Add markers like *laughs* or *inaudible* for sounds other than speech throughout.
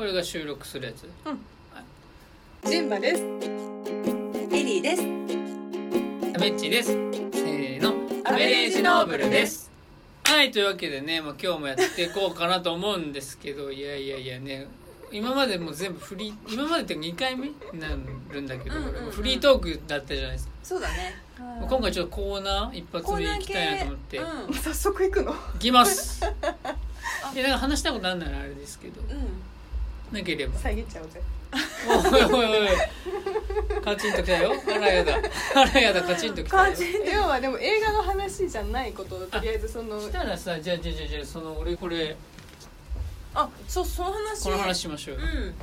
これが収録するやつ。ジンバです。エリーです。メッチです。せーの。アベレージノーブルです。はいというわけでね、まあ、今日もやっていこうかなと思うんですけど *laughs* いやいやいやね今までも全部フリー今までって2回目になるんだけど、うんうんうん。フリートークだったじゃないですか、そうだね。今回ちょっとコーナー一発目行きたいなと思って。う行ん。早速行くの？きます。*laughs* でなんか話したことあるならあれですけど。うんなければ。遮っちゃうぜ。おいおいおいカチンときたよ。あらやだ。あらやだ。カチンときたよ。要はでも映画の話じゃないことをとりあえずそのしたらさじゃあじゃあじゃあじゃあその俺これあそうその話。この話しましょうよ。うん。あ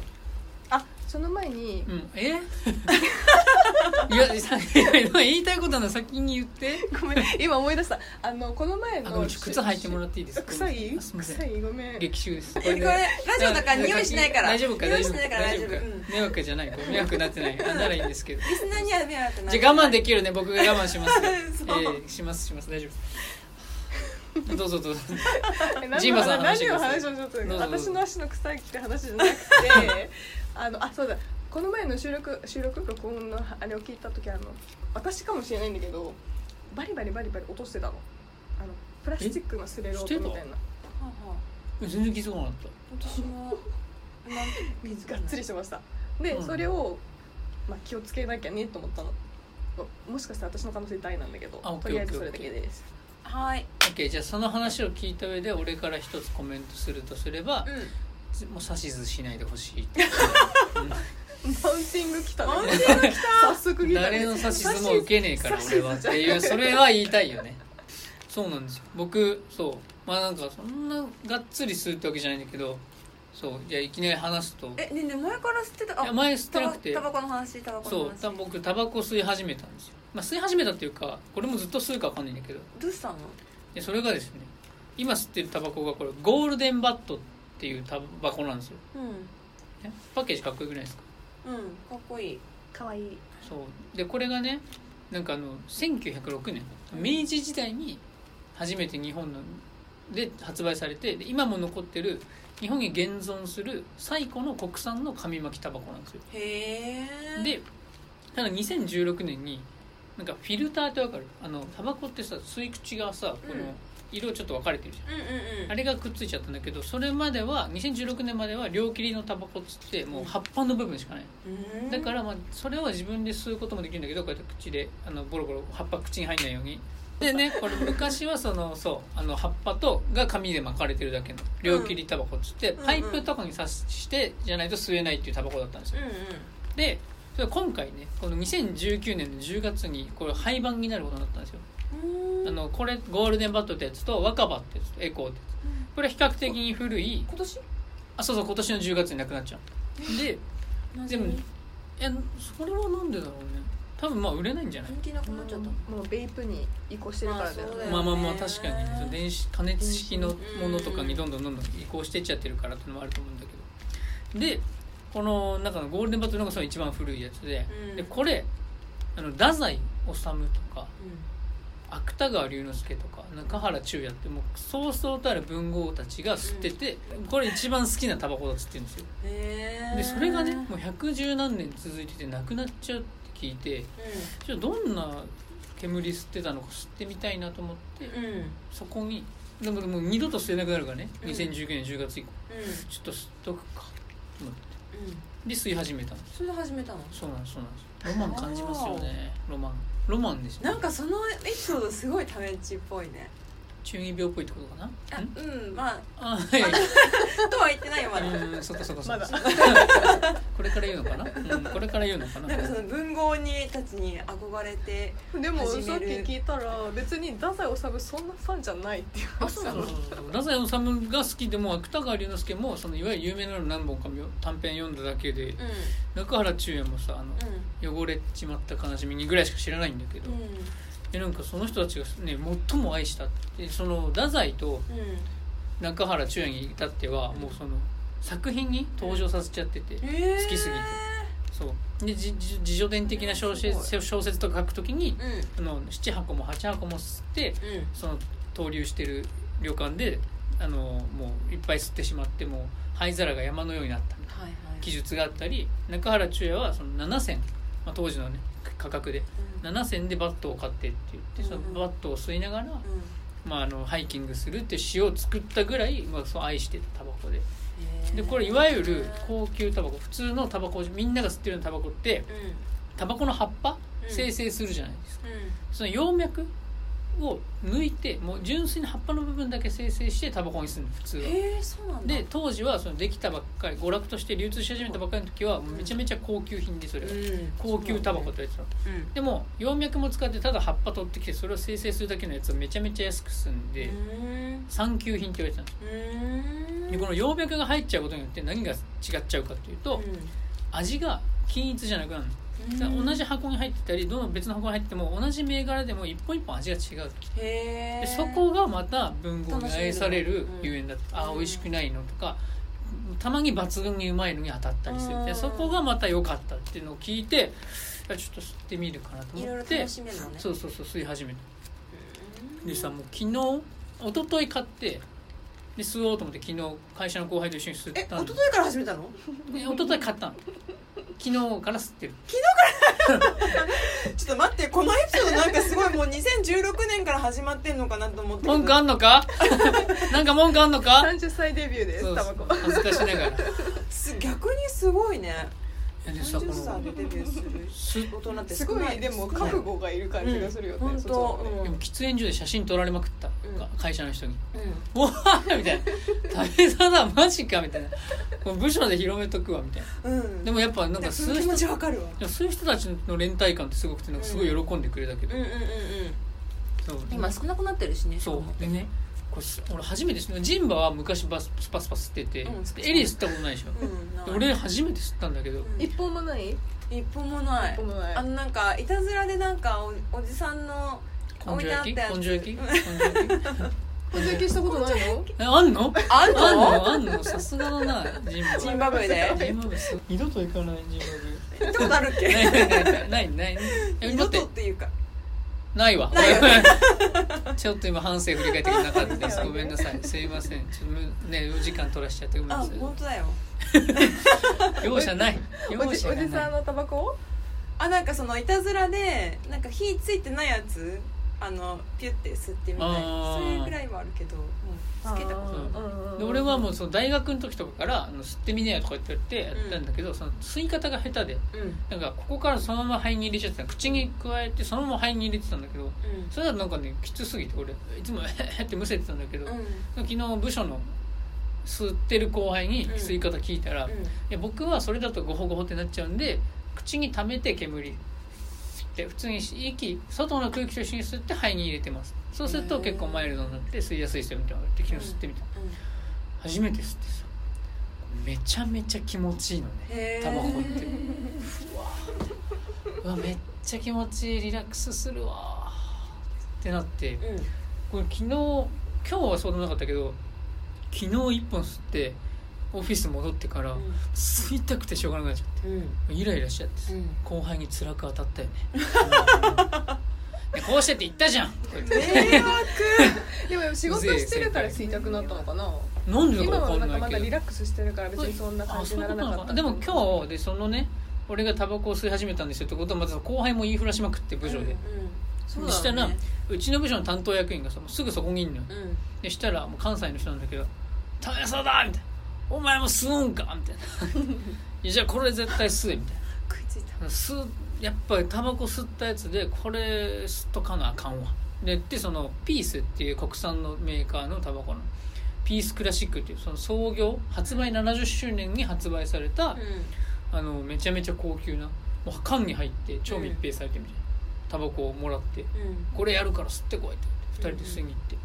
その前にうん、え？*laughs* いやさいや言いたいことなの先に言って。ごめん。今思い出した。あのこの前のん。ちょ靴履いてもらっていいですか？臭いあすみません。臭いごめん。激臭です。こ *laughs* これラジオだから匂いしないから。大丈夫か？匂大丈夫かいしないから大丈夫か？うん。迷惑じゃない。こう迷惑になってない。*laughs* あならいいんですけど。リスナーには迷惑なじゃあ我慢できるね。僕が我慢します。よそう。ええしますします。大丈夫。ですどうぞどうぞ。え何ジンバさんの話何を話をしようとどうぞどうぞ。私の足の臭いって話じゃなくてあのあそうだ。この前の収録収録録音のあれを聞いた時あの私かもしれないんだけどバリバリバリバリ落としてたの。あのプラスチックの滑る音みたいな。はあはあ。全然気づかなかっ私もなんかがっつりしてました。で、うん。それを、まあ、気をつけなきゃねと思ったの。もしかしたら私の可能性大なんだけどあオッケーとりあえずそれだけです。はい。た OK じゃあその話を聞いた上で俺から一つコメントするとすればうんもう指図しないでほしいマウンティング来たね。マウンティング来早速来たね。誰の指図も受けねえから俺はっていう。それは言いたいよね。そうなんですよ。僕そう。まあなんかそんながっつりするってわけじゃないんだけどそう。じゃあいきなり話すと。えねえねえ前から吸ってたいや前吸ってなくて。タバコの話タバコそう。の話多分僕タバコ吸い始めたんですよ、まあ、吸い始めたっていうかこれもずっと吸うかわかんないんだけど。どうしたの？でそれがですね今吸ってるタバコがこれゴールデンバットっていうタバコなんですよ。うん。ね。パッケージかっこよくないですか？うんかっこいい。かわいい。そう。でこれがねなんかあの1906年明治時代に初めて日本ので発売されてで今も残ってる日本に現存する最古の国産の紙巻きタバコなんですよ。へえでただ2016年になんかフィルターってわかる？あのタバコってさ吸い口がさこのうん色ちょっと分かれてるじゃん。あれがくっついちゃったんだけどそれまでは2016年までは両切りのタバコっつってもう葉っぱの部分しかない。うん。だからまあそれは自分で吸うこともできるんだけどこうやって口であのボロボロ葉っぱ口に入んないように。でね *laughs* これ昔はそのそうあの葉っぱとが紙で巻かれてるだけの両切りタバコっつってうん。パイプとかに刺してじゃないと吸えないっていうタバコだったんですよ。でそれ今回ねこの2019年の10月にこれ廃盤になることになったんですよ。うんあのこれゴールデンバットってやつと若葉ってやつとエコーってやつ。これは比較的に古い。今年？あそうそう今年の10月になくなっちゃう。でで？もいやそれはなんでだろうね。多分まあ売れないんじゃない？人気なくなっちゃった。のもうベイプに移行してるからだよね。まあそうだよまあまあまあ確かに電子加熱式のものとかにどんどんどんどん移行してっちゃってるからっていうのもあると思うんだけど。でこの中のゴールデンバットのがその一番古いやつで,、うん。でこれあの太宰治とか芥川龍之介とか中原中也ってもうそうそうたる文豪たちが吸ってて、これ一番好きなタバコだっつってるんですよ。へえでそれがねもう百十何年続いててなくなっちゃうって聞いてちょっとどんな煙吸ってたのか吸ってみたいなと思って、うん。うんうんそこにでももう二度と吸えなくなるからね、うん。2019年10月以降。うん。ちょっと吸っとくかと思って。うん。で吸い始めたんですそれ始めたの？そうなんですそうなんです。ロマン感じますよねロマンロマンでしょ。なんかそのエピソードすごいタメっちっぽいね。中二病っぽいってことかな？うんまああはい。*laughs* とは言ってないよまだ。うんそっかそっかそっまかだ。*laughs* これから言うのかな、うん、これから言うのかな？なんかその文豪にたちに憧れてでも始さっめるき聞いたら別に太宰治そんなファンじゃないっていう。あそうなの？太宰治が好きでも芥川龍之介もそのいわゆる有名なの何本か短編読んだだけでうん。中原中也もさあのう汚れちまった悲しみにぐらいしか知らないんだけど、んでなんかその人たちがね最も愛したその太宰と中原中也に至ってはもうその作品に登場させちゃってて、えー好きすぎて。そう。でじじ自叙伝的な小説す小説とか書くときにうん。あの7箱も8箱も吸ってうん。その登竜してる旅館であのもういっぱい吸ってしまってもう灰皿が山のようになったみたいな記述があったり中原中也はその7銭、まあ、当時のね価格で。うん。7銭でバットを買ってって言ってそのバットを吸いながら、うん。まあ、あのハイキングするって詩を作ったぐらい、まあ、そう愛してたタバコで。でこれいわゆる高級タバコ普通のタバコみんなが吸ってるようなタバコってうん。タバコの葉っぱうん。生成するじゃないですか、うその葉脈を抜いてもう純粋な葉っぱの部分だけ生成してタバコにするの普通は。そうなんだ。で当時はそのできたばっかり娯楽として流通し始めたばっかりの時はめちゃめちゃ高級品でそれは、うん高級タバコって言われてたのうん。でも葉脈も使ってただ葉っぱ取ってきてそれを生成するだけのやつをめちゃめちゃ安くすんで、うん産休品って言われてたんですうん。でこの葉脈が入っちゃうことによって何が違っちゃうかっていうと、味が均一じゃなくなるの同じ箱に入ってたりどの別の箱に入ってても同じ銘柄でも一本一本味が違うでそこがまた文豪に愛されるゆえんだって、ああうん美味しくないのとかたまに抜群にうまいのに当たったりするでうんそこがまた良かったっていうのを聞いてちょっと吸ってみるかなと思って。楽しめるのね。そうそうそう吸い始めた。うん。でさもう昨日一昨日買ってで吸おうと思って昨日会社の後輩と一緒に吸っえたんで。一昨日から始めたの？で一昨日買ったの昨日から吸ってる。*laughs* ちょっと待ってこのエピソードなんかすごいもう2016年から始まってんのかなと思って文句あんのか？*laughs* なんか文句あんのか？30歳デビューですタバコ。*laughs* 恥ずかしながら。逆にすごいね。やでさこ30歳のでデビューすごいでも覚悟がいる感じがするよね、うん。でも喫煙所で写真撮られまくった、うん。会社の人に。うん「うわーみたいな「食べただマジか」みたいな。部署で広めとくわみたいな。うん。でもやっぱなんかその気持吸う人ちわかるわ。でもそういう人たちの連帯感ってすごくてなんかすごい喜んでくれたけど、うん。うんうんうんそう今少なくなってるしねそう。でねこれす俺初めて吸った。ジンバは昔バススパスパ吸ってて、うんエリー吸ったことないでしょ、うんない。で俺初めて吸ったんだけど、うん。一本もない？一本もない。一本もない。あのなんかいたずらでなんかおおじさんの根性焼き？置いてあったやつ。根性焼き？うん。根性焼き？本当にしたことないの？えあんの？あんあんの？のあんの？さすがだなジンバ。ジンバブエで。ジンバブエす二度と行かないジンバ行ったことあるっブエけ？ないないない。ないないえ二度とっていうかないわ。*laughs* ちょっと今反省振り返ってなかったです。*laughs* ごめんなさい。すいません。ちょっとむねお時間取らしちゃってごめんあなさい。本当だよ。*laughs* 容赦ない。容赦がない。おじさんのタバコ？あなんかそのいたずらでなんか火ついてないやつ？あのピュッて吸ってみたいそれぐらいはあるけど、うん、つけたことで俺はもうその大学の時とかからあの吸ってみなよとか言ってやってやったんだけど、その吸い方が下手でうん。なんかここからそのまま肺に入れちゃってた口に加えてそのまま肺に入れてたんだけどうん。それだとなんかねきつすぎて俺。いつもってむせてたんだけど、昨日部署の吸ってる後輩に吸い方聞いたら、いや僕はそれだとゴホゴホってなっちゃうんで口に溜めて煙吸って普通に息外の空気と一緒に吸って肺に入れてますそうすると結構マイルドになって吸いやすいですよみたいなのが昨日吸ってみた。初めて吸ってさめちゃめちゃ気持ちいいのねタバコって。うわめっちゃ気持ちいいリラックスするわってなってうん。これ昨日今日はそうでもなかったけど昨日1本吸ってオフィス戻ってから吸いたくてしょうがなくなっちゃっうん。てイライラしちゃって後輩に辛く当たったよね。で *laughs* こうしてって言ったじゃん。迷惑。でも仕事してるから吸いたくなったのかな。なんでだ今か分かはなんかまだんないけど。リラックスしてるから別にそんな感じにならなかったでも今日でそのね俺がタバコを吸い始めたんですよってことはまた後輩も言いふらしまくって部署で、うんそうだね。したらうちの部署の担当役員がさすぐそこにいんのよ。うん。でしたらもう関西の人なんだけど「食べそうだ!」みたいな「お前も吸うんか!」みたいな「*laughs* いやじゃあこれ絶対吸え」みたい食いついた。な吸うやっぱりタバコ吸ったやつでこれ吸っとかなあかんわ。ででそのピースっていう国産のメーカーのタバコの。ピースクラシックっていうその創業発売70周年に発売された、あのめちゃめちゃ高級なもう缶に入って超密閉されてみたいな、タバコをもらってこれやるから吸ってこいって言って2人で吸いに行って、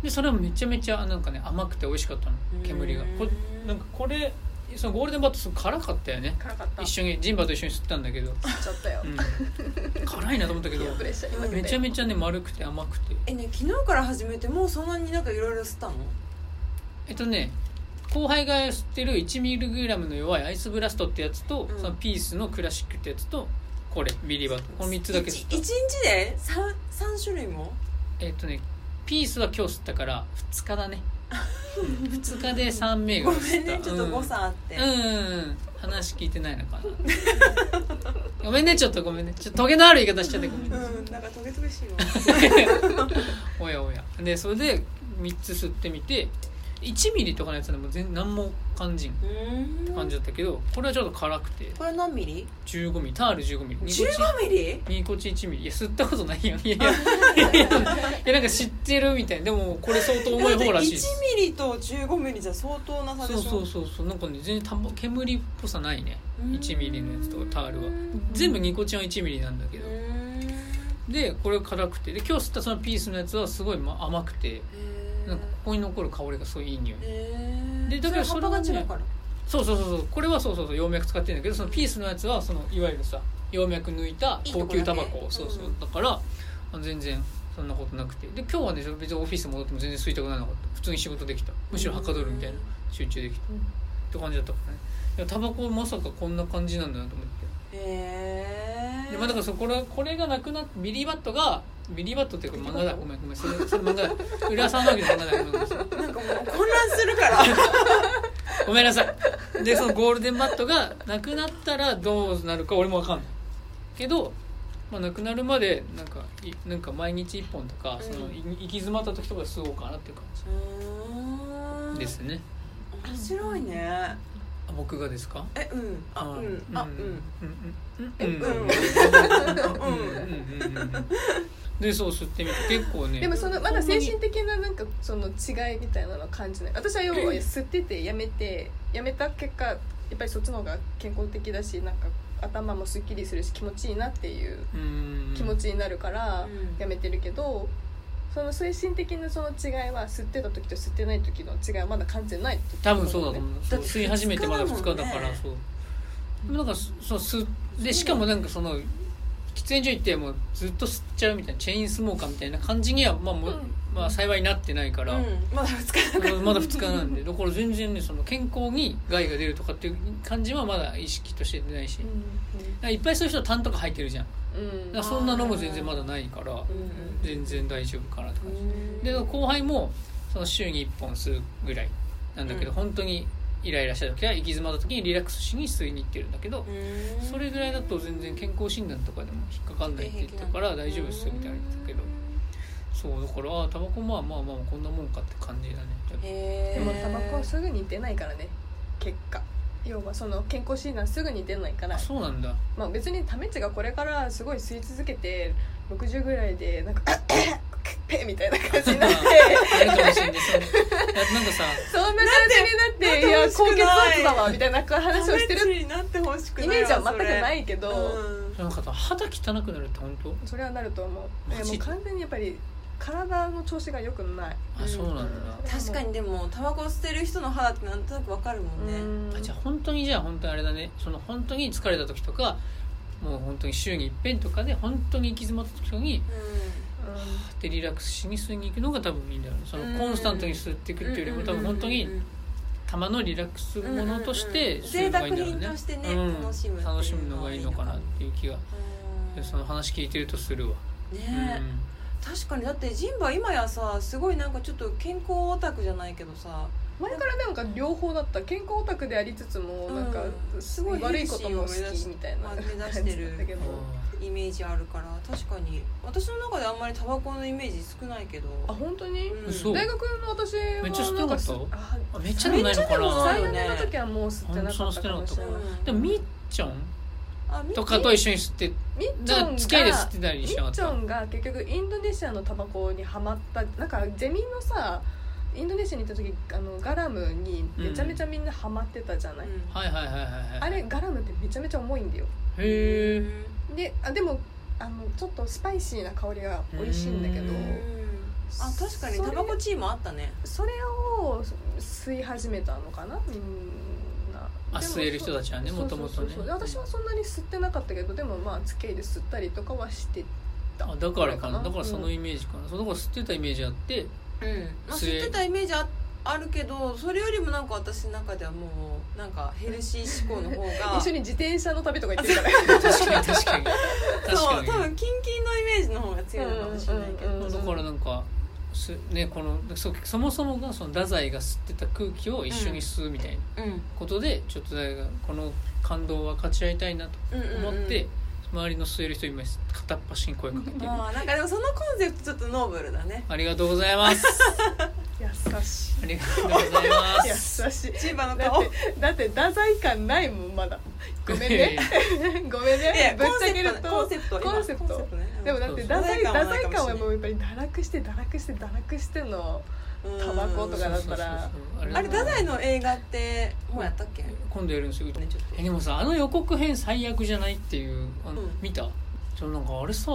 うでそれもめちゃめちゃなんかね甘くて美味しかったの。うん。煙が。こなんかこれそのゴールデンバットすごい辛かったよね。辛かった。一緒にジンバと一緒に吸ったんだけど、吸っちゃったよ。うん、辛いなと思ったけど *laughs* プレッシャーに負けて。めちゃめちゃね丸くて甘くて。えね昨日から始めてもうそんなになんかいろいろ吸ったの？えっとね後輩が吸ってる 1mg の弱いアイスブラストってやつと、うん。そのピースのクラシックってやつとこれビリバト。この3つだけ吸った。一一日で？三三種類も？えっとねピースは今日吸ったから2日だね2日で3名がごめんねちょっとうん誤差あって、うん。うん。うん話聞いてないのかな。ごめんねちょっとごめんね。ちょっとトゲのある言い方しちゃってごめんね。うん、なんかトゲトゲしいわ。*laughs* おやおや。でそれで3つ吸ってみて1ミリとかのやつでも全何も感じんうん。感じだったけどこれはちょっと辛くて。これ何ミリ？15ミリ。タール15ミリ。ニコチ。ン15ミリ？ニコチン1ミリ。いや吸ったことないやん。いやいやいやなんか知ってるみたいな。でもこれ相当重い方らしいです。1ミリと15ミリじゃ相当な差でしょ。そうそうそうそう。なんかね全然た煙っぽさないね。うん。1ミリのやつとかタールは。全部ニコチンは1ミリなんだけど。うん。でこれ辛くて。で今日吸ったそのピースのやつはすごいま甘くてなんかここに残る香りがすごいいい匂い。でだからそれが違うから。そうそうそうそうこれはそうそうそう葉脈使ってるんだけどそのピースのやつはそのいわゆるさ葉脈抜いた高級タバコそうそう。うんだからあ全然そんなことなくて。で今日はね別にオフィス戻っても全然吸いたくならなかった。普通に仕事できた。むしろはかどるみたいな。集中できた。って感じだったからね。いやタバコまさかこんな感じなんだなと思って。へえでまあだからそこれこれがなくなっビリーバットがビリーバットっていうか漫画だ。ごめんごめんそれそれ漫画だ。浦沢直樹の漫画だ。ごめんごめん。なんかもう混乱するからごめんなさい。でそのゴールデンバットがなくなったらどうなるか俺もわかんない。けど、まあ、なくなるまでなんかいなんか毎日1本とかその、うんい行き詰まった時とかで吸おうかなっていう感じ。ですね。面白いね。あ僕がですか？えうん。あうん。あうん。うん。えうん。うん。でそう吸ってみて結構ねでもそのまだ精神的ななん。かその違いみたいなのは感じない私は要は吸っててやめてやめた結果やっぱりそっちの方が健康的だしなん。か頭もすっきりするし気持ちいいなっていううん。気持ちになるからうん。やめてるけどその精神的なその違いは吸ってた時と吸ってない時の違いはまだ完全ない多分そうだと思う。だって吸い始めてまだ2日だからそう。でもなんかそう吸でしかもなんかその喫煙所行ってもうずっと吸っちゃうみたいなチェーンスモーカーみたいな感じにはまあもう、うん。まあ幸いなってないから、うん。まだ2日まだ2日なんで。だから全然ねその健康に害が出るとかっていう感じはまだ意識として出ないし、だからいっぱいそういう人タンとか入ってるじゃんうん。だからそんなのも全然まだないからうん全然大丈夫かなって感じ。うん。で後輩もその週に1本吸うぐらいなんだけど、うん。本当にイライラした時は行き詰まった時にリラックスしに吸いに行ってるんだけど、うん。それぐらいだと全然健康診断とかでも引っかかんないって言ってたから大丈夫っすみたいな言ってたけどそうだからああタバコまあまあまあこんなもんかって感じだね。でもタバコはすぐに出ないからね結果要はその健康診断すぐに出ないからあそうなんだ。まあ、別にタメッチがこれからすごい吸い続けて60ぐらいでなんか「*laughs* ペッ!」みたいな感じになって。*laughs* なんかさそんな感じになって「いや高血圧だわ」みたいな話をしてるになってほしくないイメージは全くないけど、うんなんかさ肌汚くなるって本当？それはなると思う。いやもう完全にやっぱり体の調子が良くない。あそうなんだ、確かにでもタバコ吸ってる人の肌ってなんとなくわかるもんね。うん。あじゃあ本当にじゃあ本当にあれだね。その本当に疲れた時とかもう本当に週に一遍とかで本当に行き詰まった時にでリラックスしに吸いに行くのが多分いいんだよね。そのうんコンスタントに吸っていくっていうよりも多分本当にたまのリラックスものとして吸うのがいいんだろうね。贅沢品としてねうん。楽しむ楽しむのがいいのかなっていう気が。うん。その話聞いてるとするわ、ね。確かに。だってジンバ今やさすごいなんかちょっと健康オタクじゃないけどさ前からなんか両方だった健康オタクでありつつもなんかうん。すごい悪いことも好きみたいなまあ目指感してるじだったけど。イメージあるから確かに。私の中であんまりタバコのイメージ少ないけど。あ本当に、うん。嘘。大学の私はめっちゃ吸ってなかった？めっちゃでもないのかめっちゃでもな。ない34年の時はもう吸ってなかったかもしれない。うん。でもみっちゃん？とかと一緒に吸ってみっちょん付き合いで吸ってたりみしなかった？っちょんが結局インドネシアのタバコにハマった。なんかゼミのさインドネシアに行った時あのガラムにめちゃめちゃみんなハマってたじゃない、はいはいはいはいはい。あれガラムってめちゃめちゃ重いんだよ。へえであでもあのちょっとスパイシーな香りが美味しいんだけどうん。あ確かにタバコチームあったね。それを吸い始めたのかな？みんな。あ吸える人たちはねそうもともとね。そうそうそう。私はそんなに吸ってなかったけどでもまあ付き合いで吸ったりとかはしてたあだからかな。だからそのうんイメージかな。そうだから吸ってたイメージあってうん。まあ吸え。吸ってたイメージああるけどそれよりもなんか私の中ではもうなんかヘルシー志向の方が。*laughs* 一緒に自転車の旅とか行ってるから。確かに確かに。確そう多分キンキンのイメージの方が強いのかもしれないけど、うんうんうんだからなんかすねこのそそもそもがその太宰が吸ってた空気を一緒に吸うみたいなうん。ことで、ちょっとこの感動は勝ち合いたいなと思って、周りの吸える人今片っ端に声かけてる、ああなんかでもそのコンセプトちょっとノーブルだね。ありがとうございます。優しありがとうございまいす。優しい千葉の顔。だってだって太宰感ないもんまだ。ごめんね。*laughs* ごめんね。ぶっコンセプトちゃけるとコンセプト。コンセプトね。でもだって太宰太宰感はもうやっぱり堕落して堕落して堕落してのうんタバコとかだったら。あれ太宰の映画ってもうやったっけ？ね今度やるんですよ。ちょっと。えでもさあの予告編最悪じゃないっていうあの、うん。見た？ちょなんかあれさ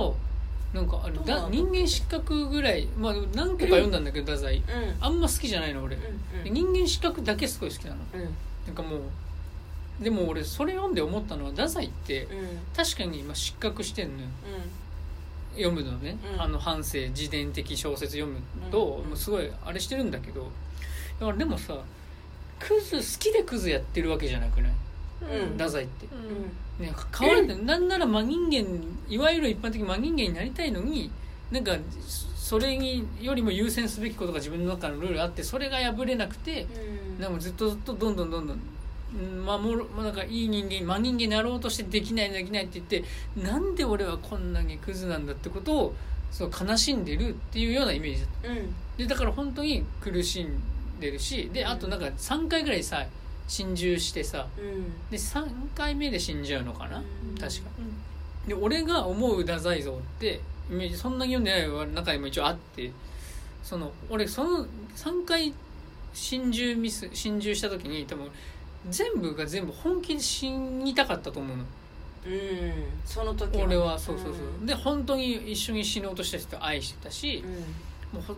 なんかあれだ人間失格ぐらいまあ何個か読んだんだけど太宰うん。あんま好きじゃないの俺、うんで人間失格だけすごい好きなの。うん。うんなんかもうでも俺それ読んで思ったのは太宰ってうん。確かに今失格してんのよ読むのね、うん。あの反省自伝的小説読むと、うん。もうすごいあれしてるんだけどだからでもさクズ好きでクズやってるわけじゃなくない？うん。太宰って、うん。ね、変わるってなんなら真人間いわゆる一般的に真人間になりたいのになんかそれによりも優先すべきことが自分の中のルールあってそれが破れなくて、うん。でもずっとずっとどんどんどんどん守る、まあ、なんかいい人間真人間になろうとしてできないできないって言ってなんで俺はこんなにクズなんだってことをそう悲しんでるっていうようなイメージだった。うん。でだから本当に苦しんでるしであとなんか3回ぐらいさ心中してさうん。で3回目で死んじゃうのかな、うん。確か。で俺が思う太宰像ってイメージそんなに読んでない中にも一応あってその俺その3回心中ミス心中した時に多分全部が全部本気で死にたかったと思うの。うん。その時俺はそうそうそう、うん。で本当に一緒に死のうとした人愛してたしう、ん。もうほ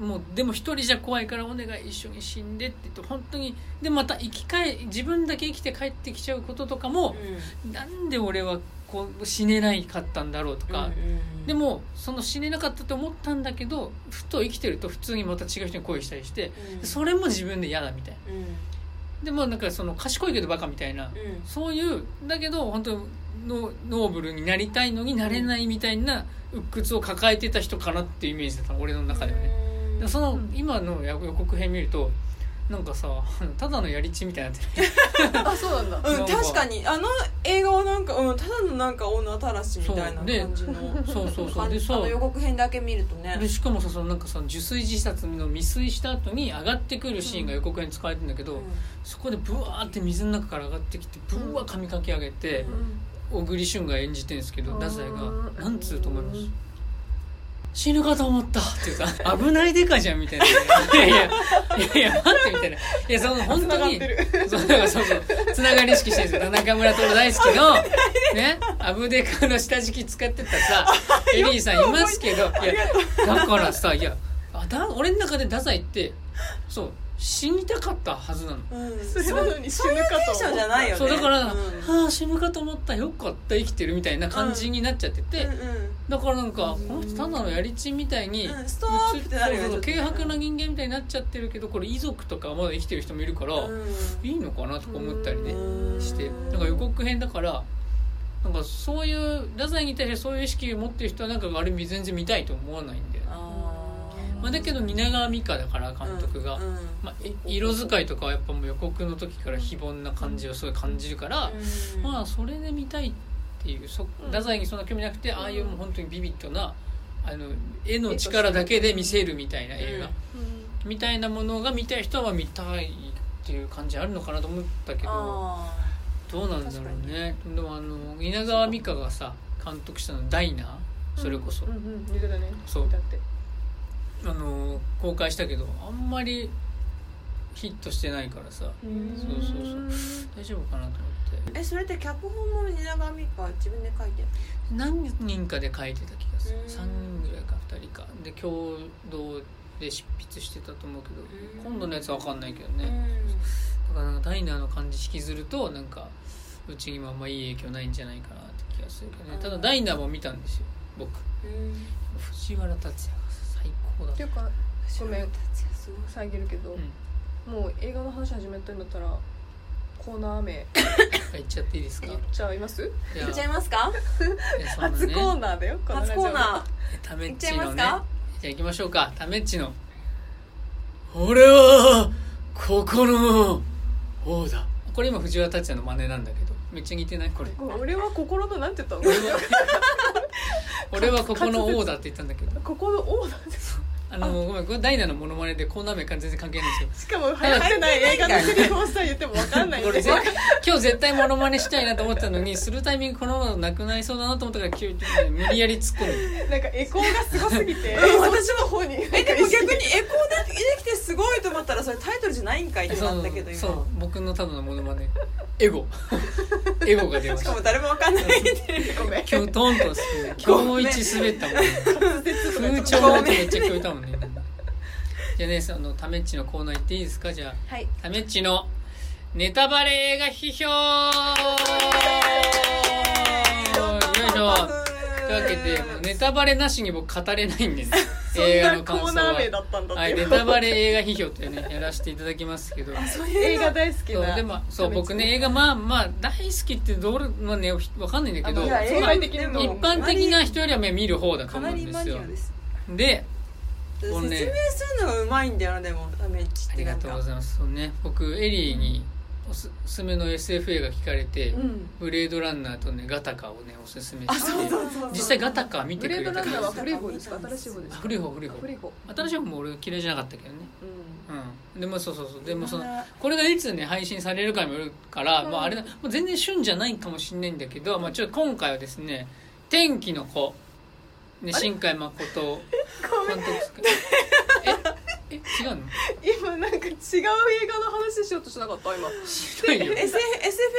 もうでも一人じゃ怖いからお願い一緒に死んでって言って本当にでまた生き返自分だけ生きて帰ってきちゃうこととかも、なんで俺はこう死ねないかったんだろうとか、でもその死ねなかったと思ったんだけどふと生きてると普通にまた違う人に恋したりして、それも自分で嫌だみたいなうんでもなんかその賢いけどバカみたいな、うん。そういうだけど本当のノーブルになりたいのになれないみたいな鬱屈を抱えてた人かなっていうイメージだったの俺の中ではね、その今の予告編見るとなんかさ *laughs* ただのやりちみたいになってる。*laughs* あそうなんだ。う *laughs* んなんか確かに。あの映画はなんか、うん、ただのなんか女たらしみたいなそうで感じの。そうそうそう。でさあの予告編だけ見るとね。でしかもさそのなんかさ受水自殺の未遂した後に上がってくるシーンが予告編に使われてるんだけど、そこでブワーって水の中から上がってきてブワー髪かき上げて、小栗旬が演じてるんですけどうん太宰が「なんつうと思います?」死ぬかと思ったって言うさ *laughs* 危ないデカじゃんみたいな。*laughs* いやいや、いやいや、待ってみたいな。いや、その本当に、そうそうそうつながり意識してるんですよ。中村徹大好きの、*laughs* ね、アブデカの下敷き使ってたさ、エリーさんいますけど、いや、だからさ、いや、あだ俺の中で太宰って、そう、死にたかったはずなの。うん。それなのに死ぬかとテンションじゃないよね。そうだから、うん。はあ死ぬかと思った。よかった生きてるみたいな感じになっちゃってて、うん。うんだからなんかこの人ただのやりちみたいに、うん。ストップってなるよねそうそうちょっと軽薄な人間みたいになっちゃってるけどこれ遺族とかまだ生きてる人もいるから、うん。いいのかなとか思ったりねうん。して。なんか予告編だからなんかそういう太宰に対してそういう意識を持ってる人はなんかある意味全然見たいと思わないんだよね、まあ、だけど蜷川美香だから監督が、まあ、い色使いとかはやっぱもう予告の時から非凡な感じをすごい感じるから、うんまあそれで見たいっていうそ太宰にそんな興味なくて、ああいうもう本当にビビッドなあの絵の力だけで見せるみたいな映画、みたいなものが見たい人は見たいっていう感じあるのかなと思ったけどあどうなんだろうねでもあの蜷川美香がさ監督したの「ダイナー」それこそ、うんうんねそうだってあの公開したけどあんまりヒットしてないからさ。そうそうそう。大丈夫かなと思って。ーえそれって脚本も蜷川美香自分で書いてる何人かで書いてた気がする。うん。3人ぐらいか2人か。で共同で執筆してたと思うけどうん。今度のやつは分かんないけどね。だからなんかダイナーの感じ引きずるとなんかうちにもあんまいい影響ないんじゃないかなって気がするけどね。ただダイナーも見たんですよ僕。うん。藤原竜也が最高だ。っていうかごめん達也すごい遮るけど、うん。もう映画の話始めたんだったらコーナー名 *laughs* 言っちゃっていいですか？言っちゃいます？いっちゃいますか？ね。初コーナーだよ初コーナタメーいっちゃッチのね。いますか？じゃあ行きましょうか。タメッチの「俺はここの王だ」これ今藤原竜也の真似なんだけどめっちゃ似てない？これ。俺は心のなんて言ったの？俺は *laughs* 俺はここの王だって言ったんだけど。ここの王だあのごめんこれダイナのモノマネでコーナー名全然関係ないんですよ。*laughs* しかも流行ってない映画のセリフをさ言っても分かんない。これ絶対今日絶対モノマネしたいなと思ったのにするタイミングこのままなくなりそうだなと思ったから急に無理やり突っ込む。なんかエコーがすごすぎて。う *laughs* ん私の方にえでも逆にエコーでできてすごいと思ったらそれタイトルじゃないんかいってなったけど今。そう僕のただのモノマネ。エゴ。*laughs* エゴが出まししたかも誰もわかんないごめん。今日トントンする。今日一滑ったもん。ね風潮の音めっちゃ聞こえたもんね。*laughs* じゃあねそのタメッチのコーナー行っていいですか？じゃあはい。タメッチのネタバレ映画批評。よいしょ。というわけでネタバレなしに僕語れないんでね *laughs* 映画の感想は。はい、ネタバレ映画批評ってね *laughs* やらせていただきますけど。そういう映画大好きな。でもそう僕ね映画まあまあ大好きってどれまあねわかんないんだけど一般的な人よりはね見る方だと思うんですよ。で説明するのがうまいんだよなでもタメッチっありがてなんか。とうございます。そうね。僕エリーにおすすめの SF 映画聞かれて、うん。ブレードランナーとねガタカをねおすすめしてあそうそうそうそう。実際ガタカ見てくれたブレードランナーはら古い方ですか？新しい方です。か古い方古い方古い方新しい方も俺嫌いじゃなかったけどね。うん。うん。でもそうそうそう。でもそのあこれがいつね配信されるかにもよるから、うん。まあ、あれだ。もう全然旬じゃないかもしれないんだけど、まあ、ちょっと今回はですね「天気の子」ね、新海誠。監督え？え？違うの？今なんか違う映画の話しようとしなかった？今。違うよ。SF, SF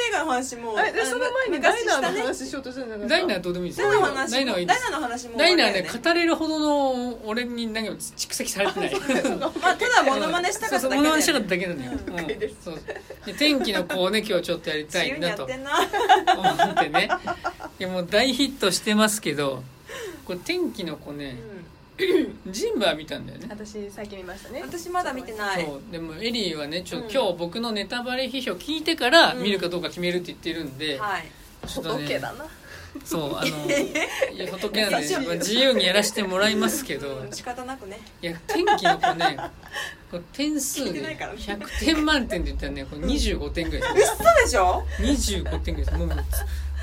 映画の話もあれ？でその前にダイナーの話しようとしたんじゃないダイナーーどうでもいいです。ダイナーの話ダイナーはいいですダイナーの話もダイナーね語れるほどの俺に何も蓄積されてない。*laughs* まあただモノマネしたかっただけモノマネしたかでっただけなのよ、うん。ですそう。で天気の子をね今日ちょっとやりたいなと。やってんな。思ってね。いやもう大ヒットしてますけどこれ天気の子ねジンバー見たんだよね。私最近見ましたね。私まだ見てない。そうでもエリーはねちょ、うん。今日僕のネタバレ批評聞いてからうん。見るかどうか決めるって言ってるんで、はい。ちょっとね仏だな。そうあの *laughs* いや仏なんで、自由にやらせてもらいますけど。うん仕方なくね。いや天気の子ね *laughs* これ点数でないから。100点満点で言ったらねこれ25点ぐらいです。嘘でしょ？25点ぐらいです。もう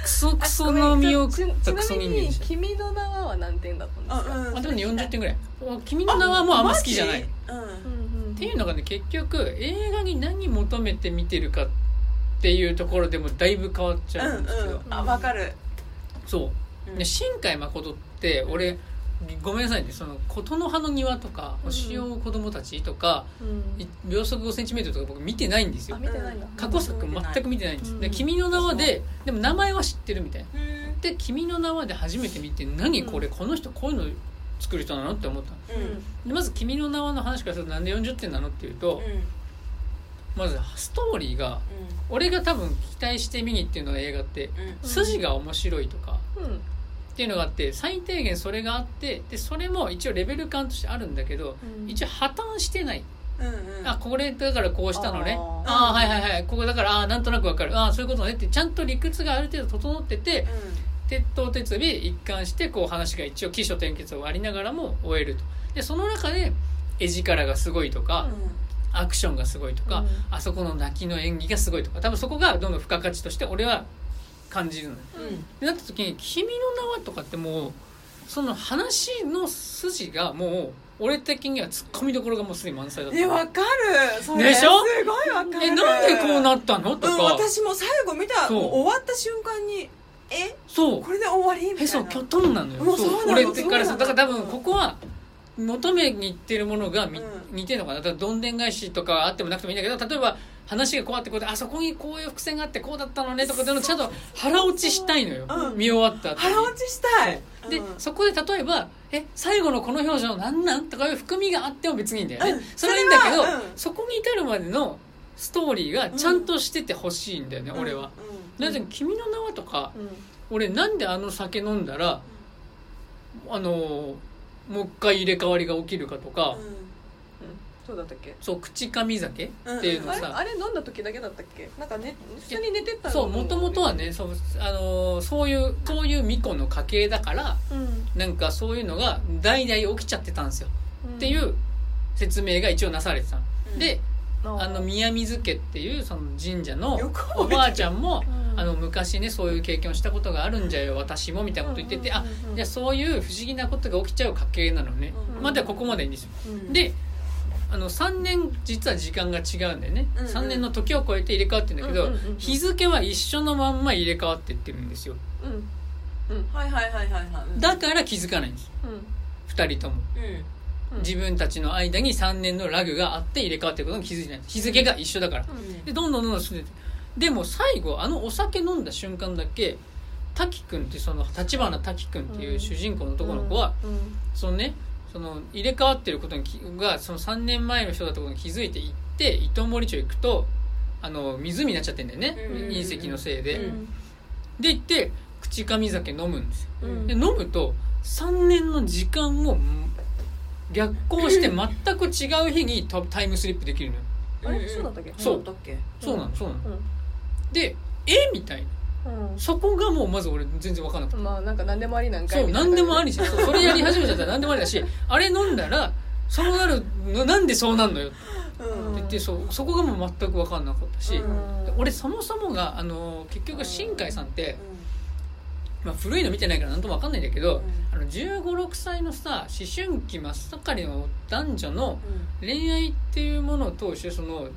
クソクソの身を食ったクソ人間でしたちなみに君の名はは何点だったんですか？うん。あでもね40点ぐらいお君の名はもうあんま好きじゃない。うん。うんうんていうのがね結局映画に何求めて見てるかっていうところでもだいぶ変わっちゃうんですけど、うんうん。あわかる。そう、うん。で新海誠って俺ごめんなさいねその琴の葉の庭とかうん。星を子供たちとか、うん。い秒速 5cm とか僕見てないんですよ。過去作全く見てないんです、うん。で君の名はででも名前は知ってるみたいな。うんで君の名はで初めて見て何これこの人こういうの作る人なのって思ったの。うん。でまず君の名はの話からするとなんで40点なのっていうと、まずストーリーが俺が多分期待して見に行ってるのが映画ってうん。筋が面白いとかうんっていうのがあって最低限それがあってでそれも一応レベル感としてあるんだけどうん。一応破綻してない。うんうん。あこれだからこうしたのね。あー。あはいはいはい。ここだからあなんとなくわかる。ああそういうことねってちゃんと理屈がある程度整ってて鉄頭鉄尾一貫してこう話が一応起承転結をありながらも終えると。でその中で絵力がすごいとか、アクションがすごいとか、うん。あそこの泣きの演技がすごいとか多分そこがどんどん付加価値として俺は感じるのようん。なった時に「君の名は」とかってもうその話の筋がもう俺的にはツッコミどころがもうすでに満載だった。えわかる。それでしょ？すごいわかる。えなんでこうなったの？とうんか、私も最後見た終わった瞬間にえ？そう。これで終わり？みたいな。へそきょとんなのよ。もうそうなの俺ってからだから多分ここは求めにいってるものがみ、うん。似てるのかな。だからどんでん返しとかあってもなくてもいいんだけど例えば話がこうあってこうであそこにこういう伏線があってこうだったのねとかでもちゃんと腹落ちしたいのよ、うん。見終わった腹落ちしたい。で、うん。そこで例えば「え最後のこの表情なんなん?」とかいう含みがあっても別にいいんだよね、うん。それはいいんだけどそこに至るまでのストーリーがちゃんとしててほしいんだよね、俺は。うん。なぜ「君の名は」とかうん。俺なんであの酒飲んだらあのもう一回入れ替わりが起きるかとか、そうだったっけ？そう口噛酒っていうのさ、あれ飲んだ時だけだったっけ？なんかね普通に寝てたの？そうもともとはねそうあのそういうそういう巫女の家系だからうん。なんかそういうのが代々起きちゃってたんですよ、っていう説明が一応なされてたの、うん。でああの宮水家っていうその神社のおばあちゃんもうん。あの昔ねそういう経験をしたことがあるんじゃよ私もみたいなこと言っててあじゃあそういう不思議なことが起きちゃう家系なのね。うん。まだここまでいいんですよ。うん。であの3年実は時間が違うんだよね、うんうん。3年の時を超えて入れ替わってるんだけど、うんうんうん日付は一緒のまんま入れ替わってってるんですよ。うん。うん。はいはいはいはいはい。うん。だから気づかないんです。2人とも。うん。うん。自分たちの間に3年のラグがあって入れ替わってることに気づいてない。日付が一緒だから。うん。でどんどんどんどん進んでって。でも最後あのお酒飲んだ瞬間だけ滝くんってその立花滝くんっていう主人公の男の子は、うん。そのねその入れ替わってることにきがその3年前の人だったことに気づいていって糸守町行くとあの湖になっちゃってんだよね、うん。隕石のせいで、うん。で行って口上酒飲むんですよ。うん。で飲むと3年の時間を逆行して *laughs* 全く違う日にタタイムスリップできるのよ。あれ？そうだったっけ？そう。だったっけ？そうなのそうなの。うでえみたいな。んそこがもうまず俺全然分かんなくて。うんまあなんか何でもありなんかいそうみたいな何でもありじゃん。そうそれやり始めちゃったら何でもありだし *laughs* あれ飲んだらそうなるのなんでそうなんのよ。ってうん言ってそうそこがもう全く分かんなかったし、うん。で俺そもそもがあの結局新海さんって、まあ、古いの見てないから何とも分かんないんだけど、あの1 5 6歳のさ思春期真っ盛りの男女の恋愛っていうものを通してその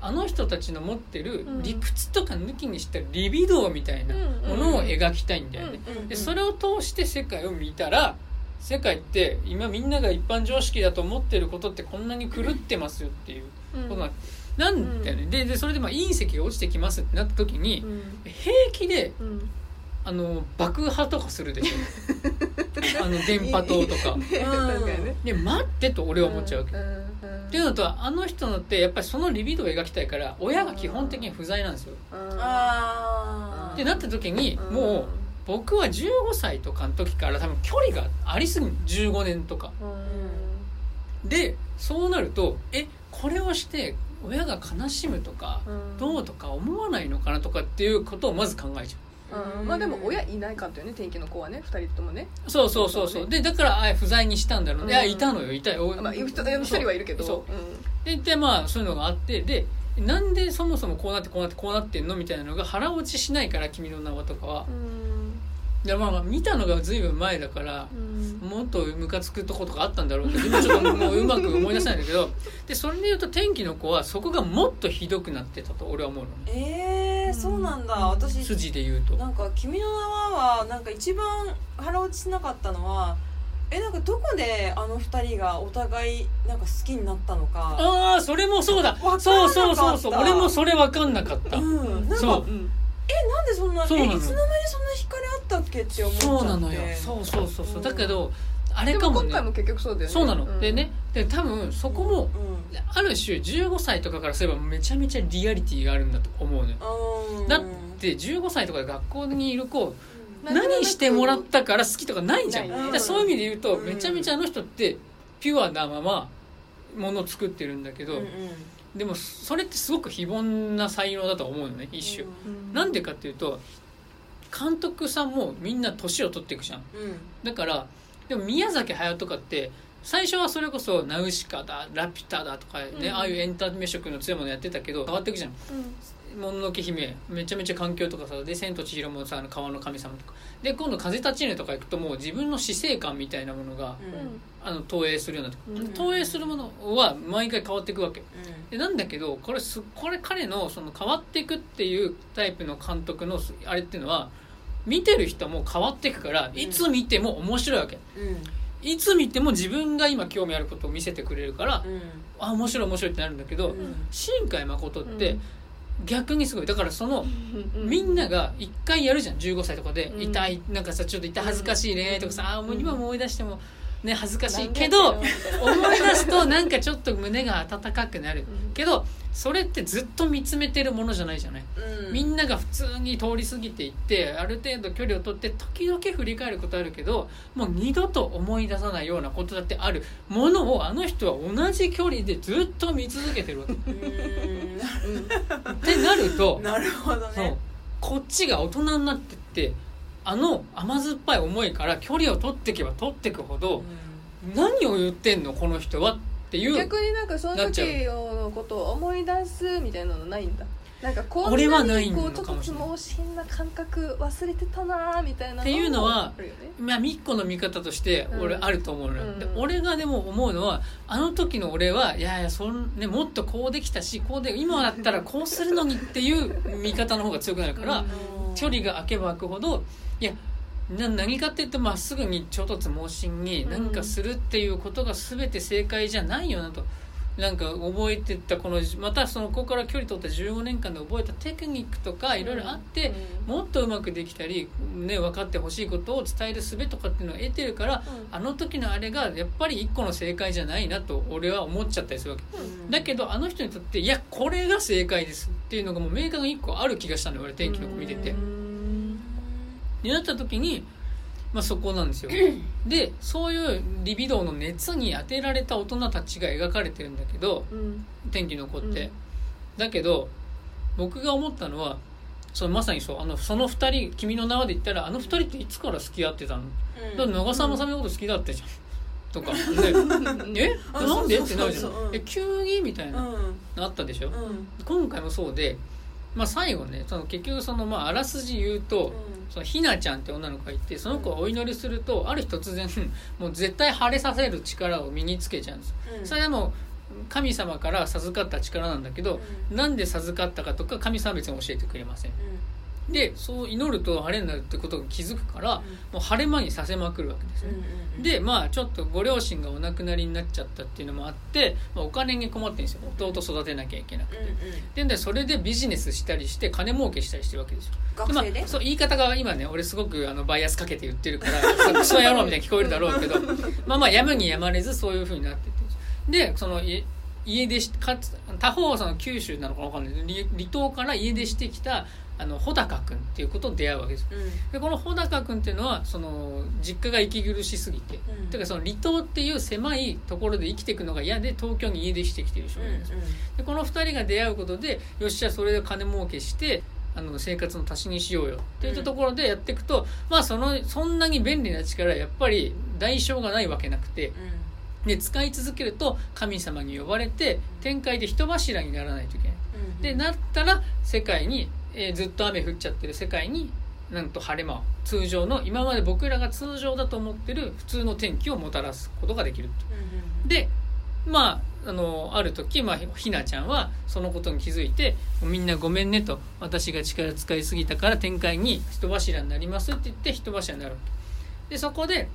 あの人たちの持ってるうん。理屈とか抜きにしたリビドーみたいなものを描きたいんだよね。うんでそれを通して世界を見たら世界って今みんなが一般常識だと思ってることってこんなに狂ってますよっていう。うん。ことなんなんだよね。ででそれでまあ隕石が落ちてきますってなった時にうん。平気でうん。あの爆破とかするでしょ。*laughs* あの電波塔とか。で待ってと俺は思っちゃうわけ。っていうのとあの人のってやっぱりそのリビドを描きたいから親が基本的に不在なんですよ。ってなった時にうん。もう僕は15歳とかの時から多分距離がありすぎる15年とか。うん。でそうなるとえこれをして親が悲しむとかうん。どうとか思わないのかなとかっていうことをまず考えちゃうん。まあでも親いないかったよね天気の子はね二人ともね。うそうそうそう。そうでだからあ不在にしたんだろうね。いやうん。いたのよいたよ。まあ一人はいるけど。そう。ででまあそういうのがあってでなんでそもそもこうなってこうなってこうなってんのみたいなのが腹落ちしないから「君の名は」とかは。うんでまあまあ見たのが随分前だからうん。もっとムカつくとことかあったんだろうけど今ちょっともううまく思い出せないんだけどでそれで言うと天気の子はそこがもっとひどくなってたと俺は思うのね。えー、そうなんだ。私筋で言うと。なんか「君の名は」はなんか一番腹落ちしなかったのはえなんかどこであの二人がお互いなんか好きになったのか。ああそれもそうだ。わかんなかった。そうそうそうそう。俺もそれ分かんなかった、うん。なんかそう。うんなんでそんなそうなのえいつの間にそんな光あったっけって思っちゃって。そうなのよ。そうそうそうそう。だけどあれでかもね。も今回も結局そうだよね。そうなの、ん。でねで多分そこも、ある種15歳とかからすればめちゃめちゃリアリティがあるんだと思うのよ。うんだって15歳とかで学校にいる子うん。何してもらったから好きとかないじゃん、ない。ねだからそういう意味で言うと、うん。めちゃめちゃあの人ってピュアなままものを作ってるんだけど、うんうんでもそれってすごく非凡な才能だと思うのね一種、うん。なんでかっていうと監督さんもみんな年を取っていくじゃん。うん。だからでも宮崎駿とかって最初はそれこそナウシカだラピュタだとかね、うん。ああいうエンタメ色の強いものやってたけど変わっていくじゃん「もののけ姫」めちゃめちゃ環境とかさで「千と千尋」もさあの川の神様とか。で今度「風立ちぬ」とか行くともう自分の死生観みたいなものがうん。あの投影するようなとうん。投影するものは毎回変わっていくわけ。でなんだけどこれすこれ彼のその変わっていくっていうタイプの監督のあれっていうのは見てる人も変わっていくからいつ見ても面白いわけ。うん。いつ見ても自分が今興味あることを見せてくれるからうん。あ面白い面白いってなるんだけどうん。新海誠ってうん逆にすごい。だからそのうみんなが一回やるじゃん。15歳とかでうん。痛いなんかさちょっと痛い恥ずかしい恋愛とかさあーもう今思い出してもね恥ずかしいけど思い出すとなんかちょっと胸が温かくなる。うん。けどそれってずっと見つめてるものじゃないじゃない？うん。みんなが普通に通り過ぎていってある程度距離を取って時々振り返ることあるけどもう二度と思い出さないようなことだってある。ものをあの人は同じ距離でずっと見続けてるわけ。っ *laughs* うん。てなるとなるほどそう。ねこっちが大人になってってあの甘酸っぱい思いから距離を取っていけば取っていくほど、何を言ってんのこの人はっていう。逆になんかその時のことを思い出すみたいなのないんだなんかこん俺はなない。にこのうちょっかもしれない盲信な感覚忘れてたなーみたいなっていうのはあるよね。まあ、みっこの見方として俺うん。あると思うのよ、うん。で俺がでも思うのはあの時の俺はいやいやそん、ね、もっとこうできたしこうで今だったらこうするのにっていう見方の方が強くなるから、うん。距離が空けば空くほどいやな何かって言ってまっすぐに衝突盲信に何かするっていうことが全て正解じゃないよなと。なんか覚えてったこのまたそのここから距離取った15年間で覚えたテクニックとかいろいろあって、もっとうまくできたり、ね、分かってほしいことを伝える術とかっていうのを得てるからあの時のあれがやっぱり一個の正解じゃないなと俺は思っちゃったりするわけ。だけどあの人にとっていやこれが正解ですっていうのがもう明確に一個ある気がしたのよ俺天気の子見てて。になった時に、まあ、そこなんですよ。*clears throat* でそういうリビドーの熱に当てられた大人たちが描かれてるんだけどうん。天気の子って、うん。だけど僕が思ったのはそのまさにそうあのその2人「君の名は」で言ったらあの2人っていつから付き合ってたの？だって長澤まさみのこと好きだったじゃん。とか、ね、*laughs* え？あなんで？ってなるじゃん。え急に？みたいな、うん。あったでしょ、うん。今回もそうで、まあ、最後ねその結局その、まあ、あらすじ言うと、そのひなちゃんって女の子がいてその子をお祈りするとある日突然もう絶対晴れさせる力を身につけちゃうんですうん。それはもう神様から授かった力なんだけど、なんで授かったかとか神様は別に教えてくれませんでそう祈ると晴れになるってことが気づくから、もう晴れ間にさせまくるわけですね、でまあちょっとご両親がお亡くなりになっちゃったっていうのもあって、まあ、お金に困ってるんですよ。弟育てなきゃいけなくて、ででそれでビジネスしたりして金儲けしたりしてるわけですよ。学生で？まあ、そう言い方が今ね俺すごくあのバイアスかけて言ってるからクソ野郎みたいに聞こえるだろうけど *laughs* まあまあやむにやまれずそういうふうになっててでそのい家出しかつ他方はその九州なのか分かんない。離島から家出してきたあの穂高君っていうことと出会うわけです。よでこの穂高君っていうのはその実家が息苦しすぎて、うん。てかその離島っていう狭いところで生きていくのが嫌で東京に家出してきてる少年です。よでこの2人が出会うことでよっしゃそれで金儲けしてあの生活の足しにしようよっていったところでやっていくと、まあそのそんなに便利な力はやっぱり代償がないわけなくて。で使い続けると神様に呼ばれて天界で人柱にならないといけない。でなったら世界に、えーずっと雨降っちゃってる世界になんと晴れ間を。通常の今まで僕らが通常だと思ってる普通の天気をもたらすことができると。でまああのある時、まあ、ひなちゃんはそのことに気づいて「みんなごめんね」と「私が力使いすぎたから天界に人柱になります」って言って人柱になるでそこで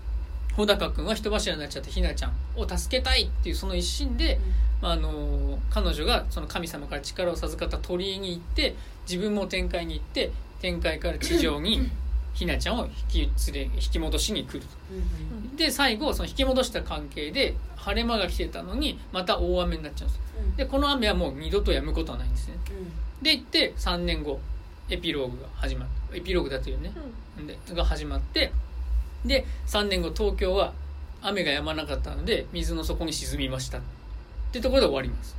穂高君は人柱になっちゃってひなちゃんを助けたいっていうその一心で、まあ、あの彼女がその神様から力を授かった鳥居に行って自分も天界に行って天界から地上に *laughs* ひなちゃんを引き連れ引き戻しに来ると。で最後その引き戻した関係で晴れ間が来てたのにまた大雨になっちゃうんですでこの雨はもう二度と止むことはないんですね。で行って3年後エピローグが始まるエピローグだというね。でが始まってで3年後東京は雨が止まなかったので水の底に沈みました。ってところで終わります。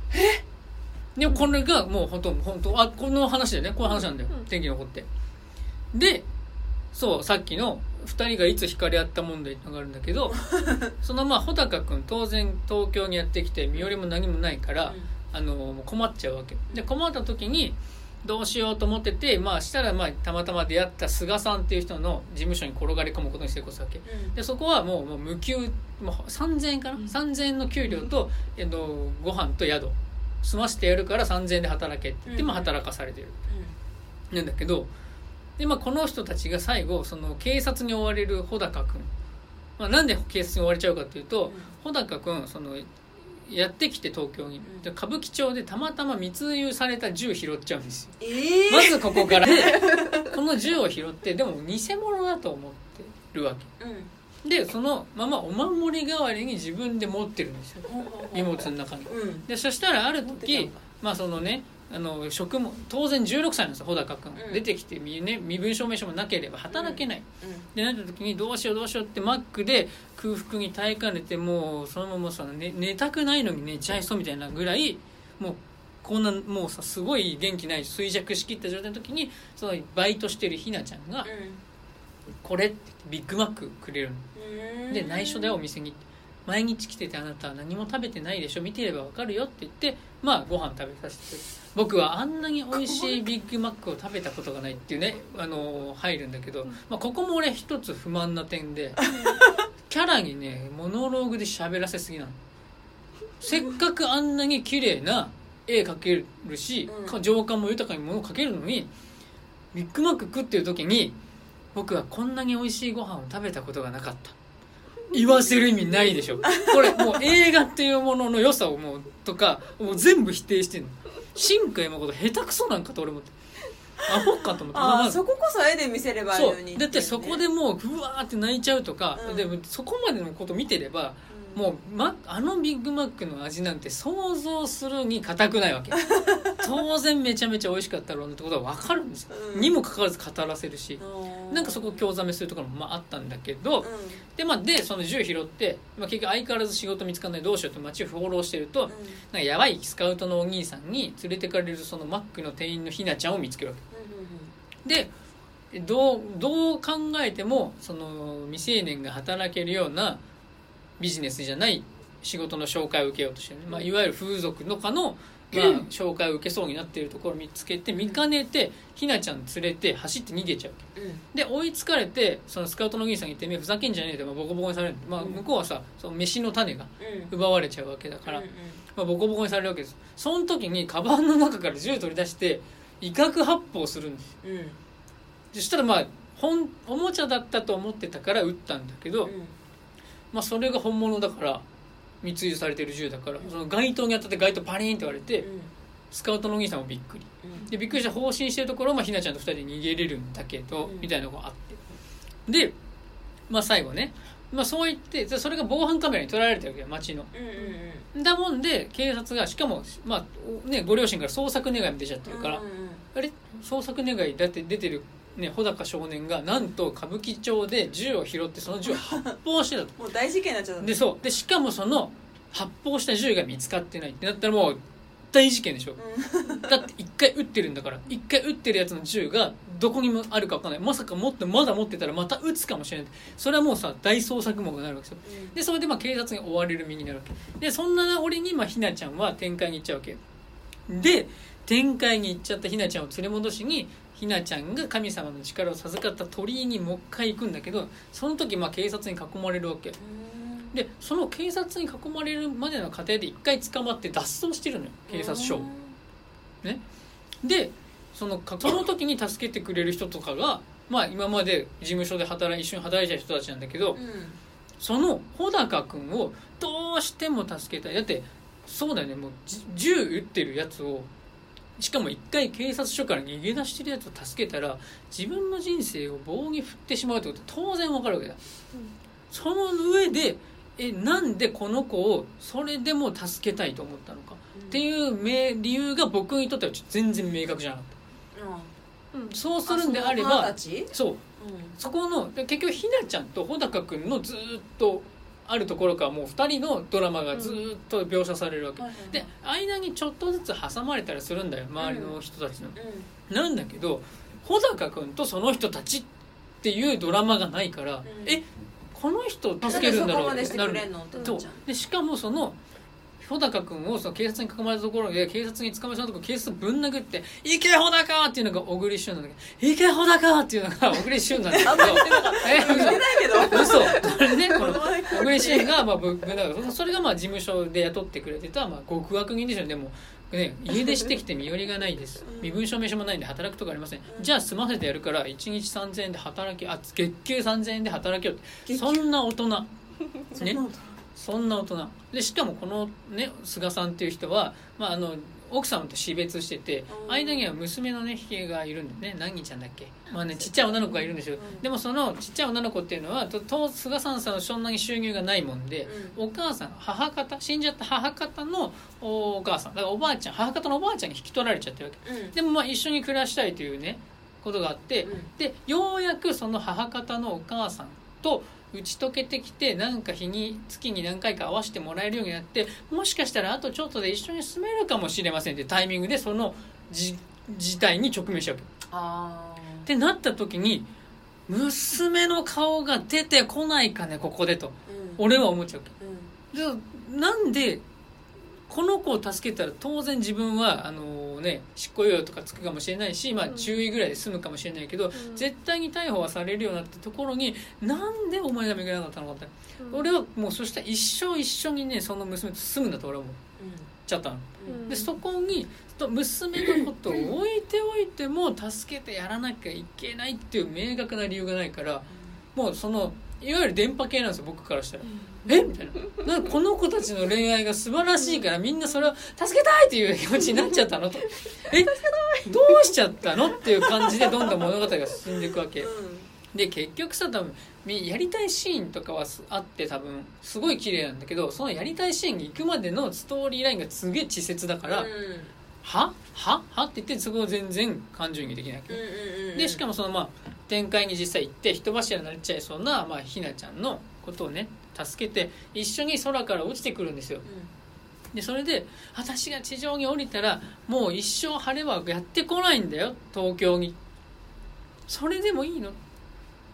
でもこれがもう本当本当あこの話だよね。この話なんだよ、うん天気の子って。でそうさっきの2人がいつ惹かれ合った問題ってのがあるんだけど *laughs* そのまあ穂高君当然東京にやってきて身寄りも何もないから、あのもう困っちゃうわけ。で困った時にどうしようと思っててまあしたらまあたまたま出会った菅さんっていう人の事務所に転がり込むことに成功したわけでそこはもうもう無給もう3000円かな、うん。3000円の給料と、えっと、ご飯と宿。済ませてやるから3000円で働けって言って、うん。まあ働かされてる。なんだけどで、まあ、この人たちが最後その警察に追われる穂高君、まあ、なんで警察に追われちゃうかっていうと穂高君そのやってきて東京に。で歌舞伎町でたまたま密輸された銃拾っちゃうんですよ。えまずここから。で *laughs* この銃を拾ってでも偽物だと思ってるわけ。でそのままお守り代わりに自分で持ってるんですよ。荷物の中に。うん。でそしたらある時まあそのねあの職も当然16歳なんですよ穂高君、うん。出てきて身,、ね、身分証明書もなければ働けない、でなった時にどうしようどうしようってマックで空腹に耐えかねてもうそのままさ、ね、寝たくないのに寝ちゃいそうみたいなぐらいもうこんなもうさすごい元気ない衰弱しきった状態の時にそのバイトしてるひなちゃんがこれってビッグマックくれるの。うんで内緒だよお店に毎日来ててあなたは何も食べてないでしょ。見てればわかるよって言ってまあご飯食べさせてくれる。僕はあんなに美味しいビッグマックを食べたことがないっていうねあの入るんだけど、まあ、ここも俺一つ不満な点で *laughs* キャラにねモノローグで喋らせすぎなの。せっかくあんなに綺麗な絵描けるし、うん。情感も豊かにものを描けるのにビッグマック食ってる時に僕はこんなに美味しいご飯を食べたことがなかった言わせる意味ないでしょ。これもう映画っていうものの良さをもうとかもう全部否定してんの。新海誠下手くそなんかと俺思って。アホかと思って。まあああそここそ絵で見せればいいそのにうだってそこでもううわーって泣いちゃうとか、うん。でもそこまでのこと見てればもう、ま、あのビッグマックの味なんて想像するに硬くないわけ。*laughs* 当然めちゃめちゃ美味しかったろうなってことは分かるんですよ、うん。にもかかわらず語らせるしうなんかそこ興ざめするところもまああったんだけど、でまあでその銃拾って、まあ、結局相変わらず仕事見つかんないどうしようって街を放浪してると、うん。なんかやばいスカウトのお兄さんに連れてかれるそのマックの店員のひなちゃんを見つけるわけ。でどうどう考えてもその未成年が働けるようなビジネスじゃない仕事の紹介を受けようとしてる、ねまあ、いわゆる風俗のかの、まあ、紹介を受けそうになっているところを見つけて見かねてひなちゃん連れて走って逃げちゃうで追いつかれてそのスカウトのお兄さんに言って「めふざけんじゃねえ」ってまあボコボコにされる、まあ、うん向こうはさその飯の種がうん。奪われちゃうわけだから、うんまあ、ボコボコにされるわけです。その時にカバンの中から銃取り出して威嚇発砲するんです。そしたらまあ本おもちゃだったと思ってたから撃ったんだけど、うんまあ、それが本物だから密輸されてる銃だからその街灯に当たって街灯パリーンって割れてスカウトのお兄さんもびっくり。うん。でびっくりして放心してるところを、まあ、ひなちゃんと二人で逃げれるんだけど、うん。みたいなのがあって。で、まあ、最後ね、まあ、そう言ってでそれが防犯カメラに撮られてるわけよ街の。うんうん。だもんで警察がしかも、まあおね、ご両親から捜索願いも出ちゃってるから、うんうんうん。あれ？捜索願いだって出てる、ね、穂高少年がなんと歌舞伎町で銃を拾ってその銃を発砲してたと。もう大事件になっちゃったでそう。でしかもその発砲した銃が見つかってないってなったらもう大事件でしょ。だって一回撃ってるんだから一回撃ってるやつの銃がどこにもあるか分かんない。まさか持ってまだ持ってたらまた撃つかもしれない。それはもうさ大捜索網がなるわけですよ。うん。でそれでまあ警察に追われる身になるわけ。でそんな折にまあひなちゃんは展開に行っちゃうわけ。で展開に行っちゃったひなちゃんを連れ戻しにひなちゃんが神様の力を授かった鳥居にもう一回行くんだけどその時まあ警察に囲まれるわけ。うんでその警察に囲まれるまでの過程で一回捕まって脱走してるのよ警察署を。ね。でそのかその時に助けてくれる人とかがまあ今まで事務所で働い一緒に働いてた人たちなんだけど、うん。その穂高君をどうしても助けたい。だってそうだよね。もうじ銃撃ってるやつをしかも一回警察署から逃げ出してるやつを助けたら自分の人生を棒に振ってしまうってこと当然わかるわけだ。その上でえなんでこの子をそれでも助けたいと思ったのか？っていう明理由が僕にとっては全然明確じゃなかっうん。うん。たそうするんであればそう。そこので結局ひなちゃんと穂高君のずーっとあるところからもう2人のドラマがずーっと描写されるわけ、はいはいはい。で間にちょっとずつ挟まれたりするんだよ周りの人たちの、うん。なんだけど穂高君とその人たちっていうドラマがないから、ん。えこの人を助けるんだろうってなそうっちゃう。でしかもその穂高君をその警察に囲まれたところで警察に捕まえたところ警察ぶん殴って「行け穂高!」っていうのが小栗旬なんだけど「行け穂高!」っていうのが小栗旬なんだけど *laughs* え言ってないけど。嘘。それねこの小栗旬がまあぶぶん殴る。それがまあ事務所で雇ってくれてたまあ極悪人ですよでもね、家出してきて身寄りがないです。身分証明書もないんで働くとかありません。じゃあ済ませてやるから1日3000円で働きあ月給3000円で働けよって。そんな大人。*laughs* ね？そんな大人。でしかもこのね菅さんっていう人は、まあ、あの奥様と死別しててうん。間には娘のねひげがいるんだよね。何ちゃんだっけ。まあねちっちゃい女の子がいるんですよ。うん。でもそのちっちゃい女の子っていうのはとと菅さんさんはそんなに収入がないもんでお母さん母方死んじゃった母方のお母さん。だからおばあちゃん母方のおばあちゃんに引き取られちゃってるわけ。うん。でもまあ一緒に暮らしたいというねことがあって、うん。でようやくその母方のお母さんと打ち解けてきてなんか日に月に何回か会わせてもらえるようになってもしかしたらあとちょっとで一緒に住めるかもしれませんってタイミングでそのじ事態に直面しちゃうわけあってなった時に娘の顔が出てこないかねここでと。うん。俺は思っちゃうわうん。なんでこの子を助けたら当然自分はあのね執行猶予とかつくかもしれないし、まあ、うん。注意ぐらいで済むかもしれないけど、ん。絶対に逮捕はされるようになったところになんでお前が巡らなかったのかって、うん。俺はもうそしたら一生一緒にねその娘と住むんだと俺は思っちゃったの。うん。でそこにと娘のことを置いておいても助けてやらなきゃいけないっていう明確な理由がないからもうそのいわゆる電波系なんですよ僕からしたら。え？みたいな。なんかこの子たちの恋愛が素晴らしいからみんなそれを助けたいっていう気持ちになっちゃったのと。え？どうしちゃったのっていう感じでどんどん物語が進んでいくわけ。で結局さ多分みやりたいシーンとかはすあって多分すごい綺麗なんだけどそのやりたいシーンに行くまでのストーリーラインがすげえ稚拙だから、は？は？は？って言ってそこを全然感情移入できないわけ、でしかももそのまあ展開に実際行って人柱になっちゃいそうな、まあ、ひなちゃんのことをね助けて一緒に空から落ちてくるんですよ。でそれで私が地上に降りたらもう一生晴れはやってこないんだよ東京に。それでもいいの。っ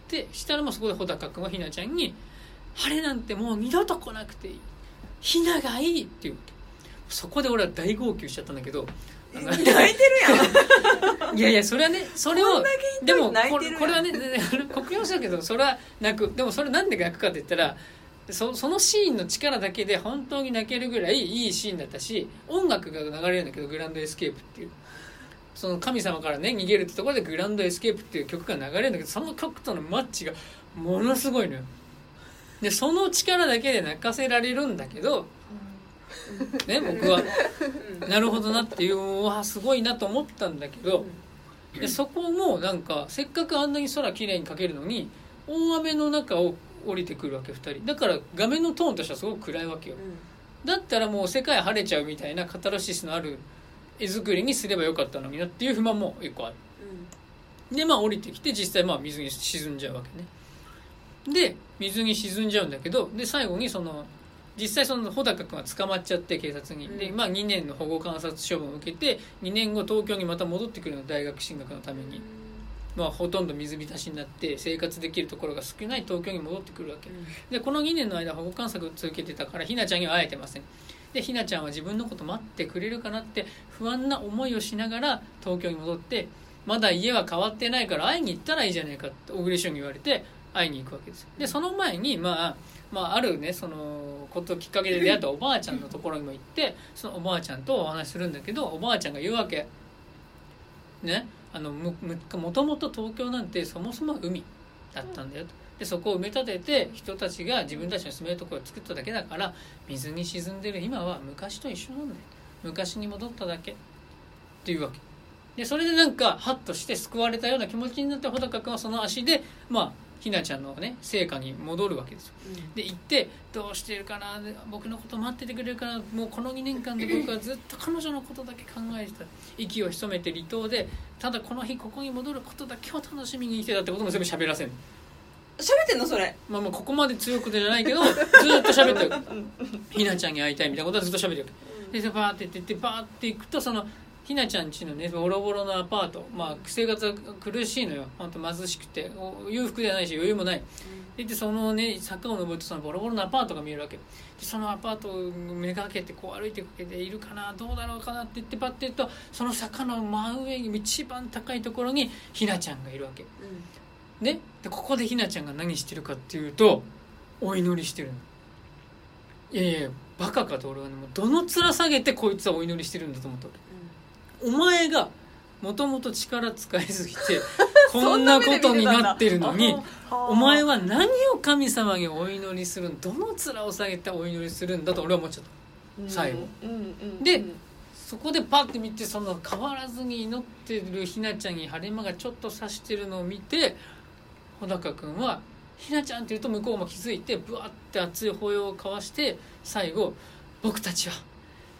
てしたらもうそこで穂高君はひなちゃんに「晴れなんてもう二度と来なくていい。ひながいい」っていう。そこで俺は大号泣しちゃったんだけど泣いてるやん。いやいやそれはねそれをでもこれはね酷評したけどそれは泣く。でもそれなんで泣くかって言ったらそそのシーンの力だけで本当に泣けるぐらいいいシーンだったし音楽が流れるんだけど「グランドエスケープ」っていう。その神様からね逃げるってところで「グランドエスケープ」っていう曲が流れるんだけどその曲とのマッチがものすごいのよ。でその力だけで泣かせられるんだけどね僕はなるほどなっていううわすごいなと思ったんだけど、でそこもなんかせっかくあんなに空きれいに描けるのに大雨の中を降りてくるわけ2人。だから画面のトーンとしてはすごく暗いわけよ。だったらもう世界晴れちゃうみたいなカタルシスのある絵作りにすればよかったのになっていう不満も一個ある。でまあ降りてきて実際まあ水に沈んじゃうわけね。で水に沈んじゃうんだけどで最後にその実際その穂高君は捕まっちゃって警察に、でうん。まあ2年の保護観察処分を受けて2年後東京にまた戻ってくるの大学進学のために、まあ、ほとんど水浸しになって生活できるところが少ない東京に戻ってくるわけ。でこの2年の間保護観察を続けてたからひなちゃんには会えてません。でひなちゃんは自分のこと待ってくれるかなって不安な思いをしながら東京に戻ってまだ家は変わってないから会いに行ったらいいじゃないかって小栗旬に言われて会いに行くわけですよ。でその前に、まあ、まああるねそのこときっかけで出会ったおばあちゃんのところにも行ってそのおばあちゃんとお話しするんだけどおばあちゃんが言うわけ。ね？あのむむもともと東京なんてそもそも海だったんだよと。でそこを埋め立てて人たちが自分たちの住めるところを作っただけだから水に沈んでる今は昔と一緒なんだよ。昔に戻っただけ。っていうわけ。でそれでなんかハッとして救われたような気持ちになって穂高君はその足でまあひなちゃんのね成果に戻るわけですよ。で行ってどうしてるかなで僕のこと待っててくれるかなもうこの2年間で僕はずっと彼女のことだけ考えてた。息を潜めて離島でただこの日ここに戻ることだけを楽しみにしてたってことも全部喋らせる喋ってんのそれ？まあまあここまで強くじゃないけどずっと喋ってる。*laughs* ひなちゃんに会いたいみたいなことはずっと喋ってる。ででバーって言ってってバーって行くとそのひなちゃん家のねボロボロのアパート。まあ生活は苦しいのよ。本当貧しくて。お裕福ではないし余裕もない。ででそのね坂を登るとそのボロボロのアパートが見えるわけ。でそのアパートをめがけてこう歩いていくわけでいるかなどうだろうかなって言ってパッて言うとその坂の真上に一番高いところにひなちゃんがいるわけ。ね？でここでひなちゃんが何してるかっていうとお祈りしてるの。いやいやバカかと俺はね。もうどの面下げてこいつはお祈りしてるんだと思った俺お前がもともと力使いすぎて *laughs* こんなことになってるのにお前は何を神様にお祈りするんどの面を下げてお祈りするんだと俺は思っちゃった。最後。でそこでパッて見てその変わらずに祈ってるひなちゃんに晴れ間がちょっと差してるのを見て穂高君は「ひなちゃん」って言うと向こうも気づいてブワッて熱い抱擁を交わして最後「僕たちは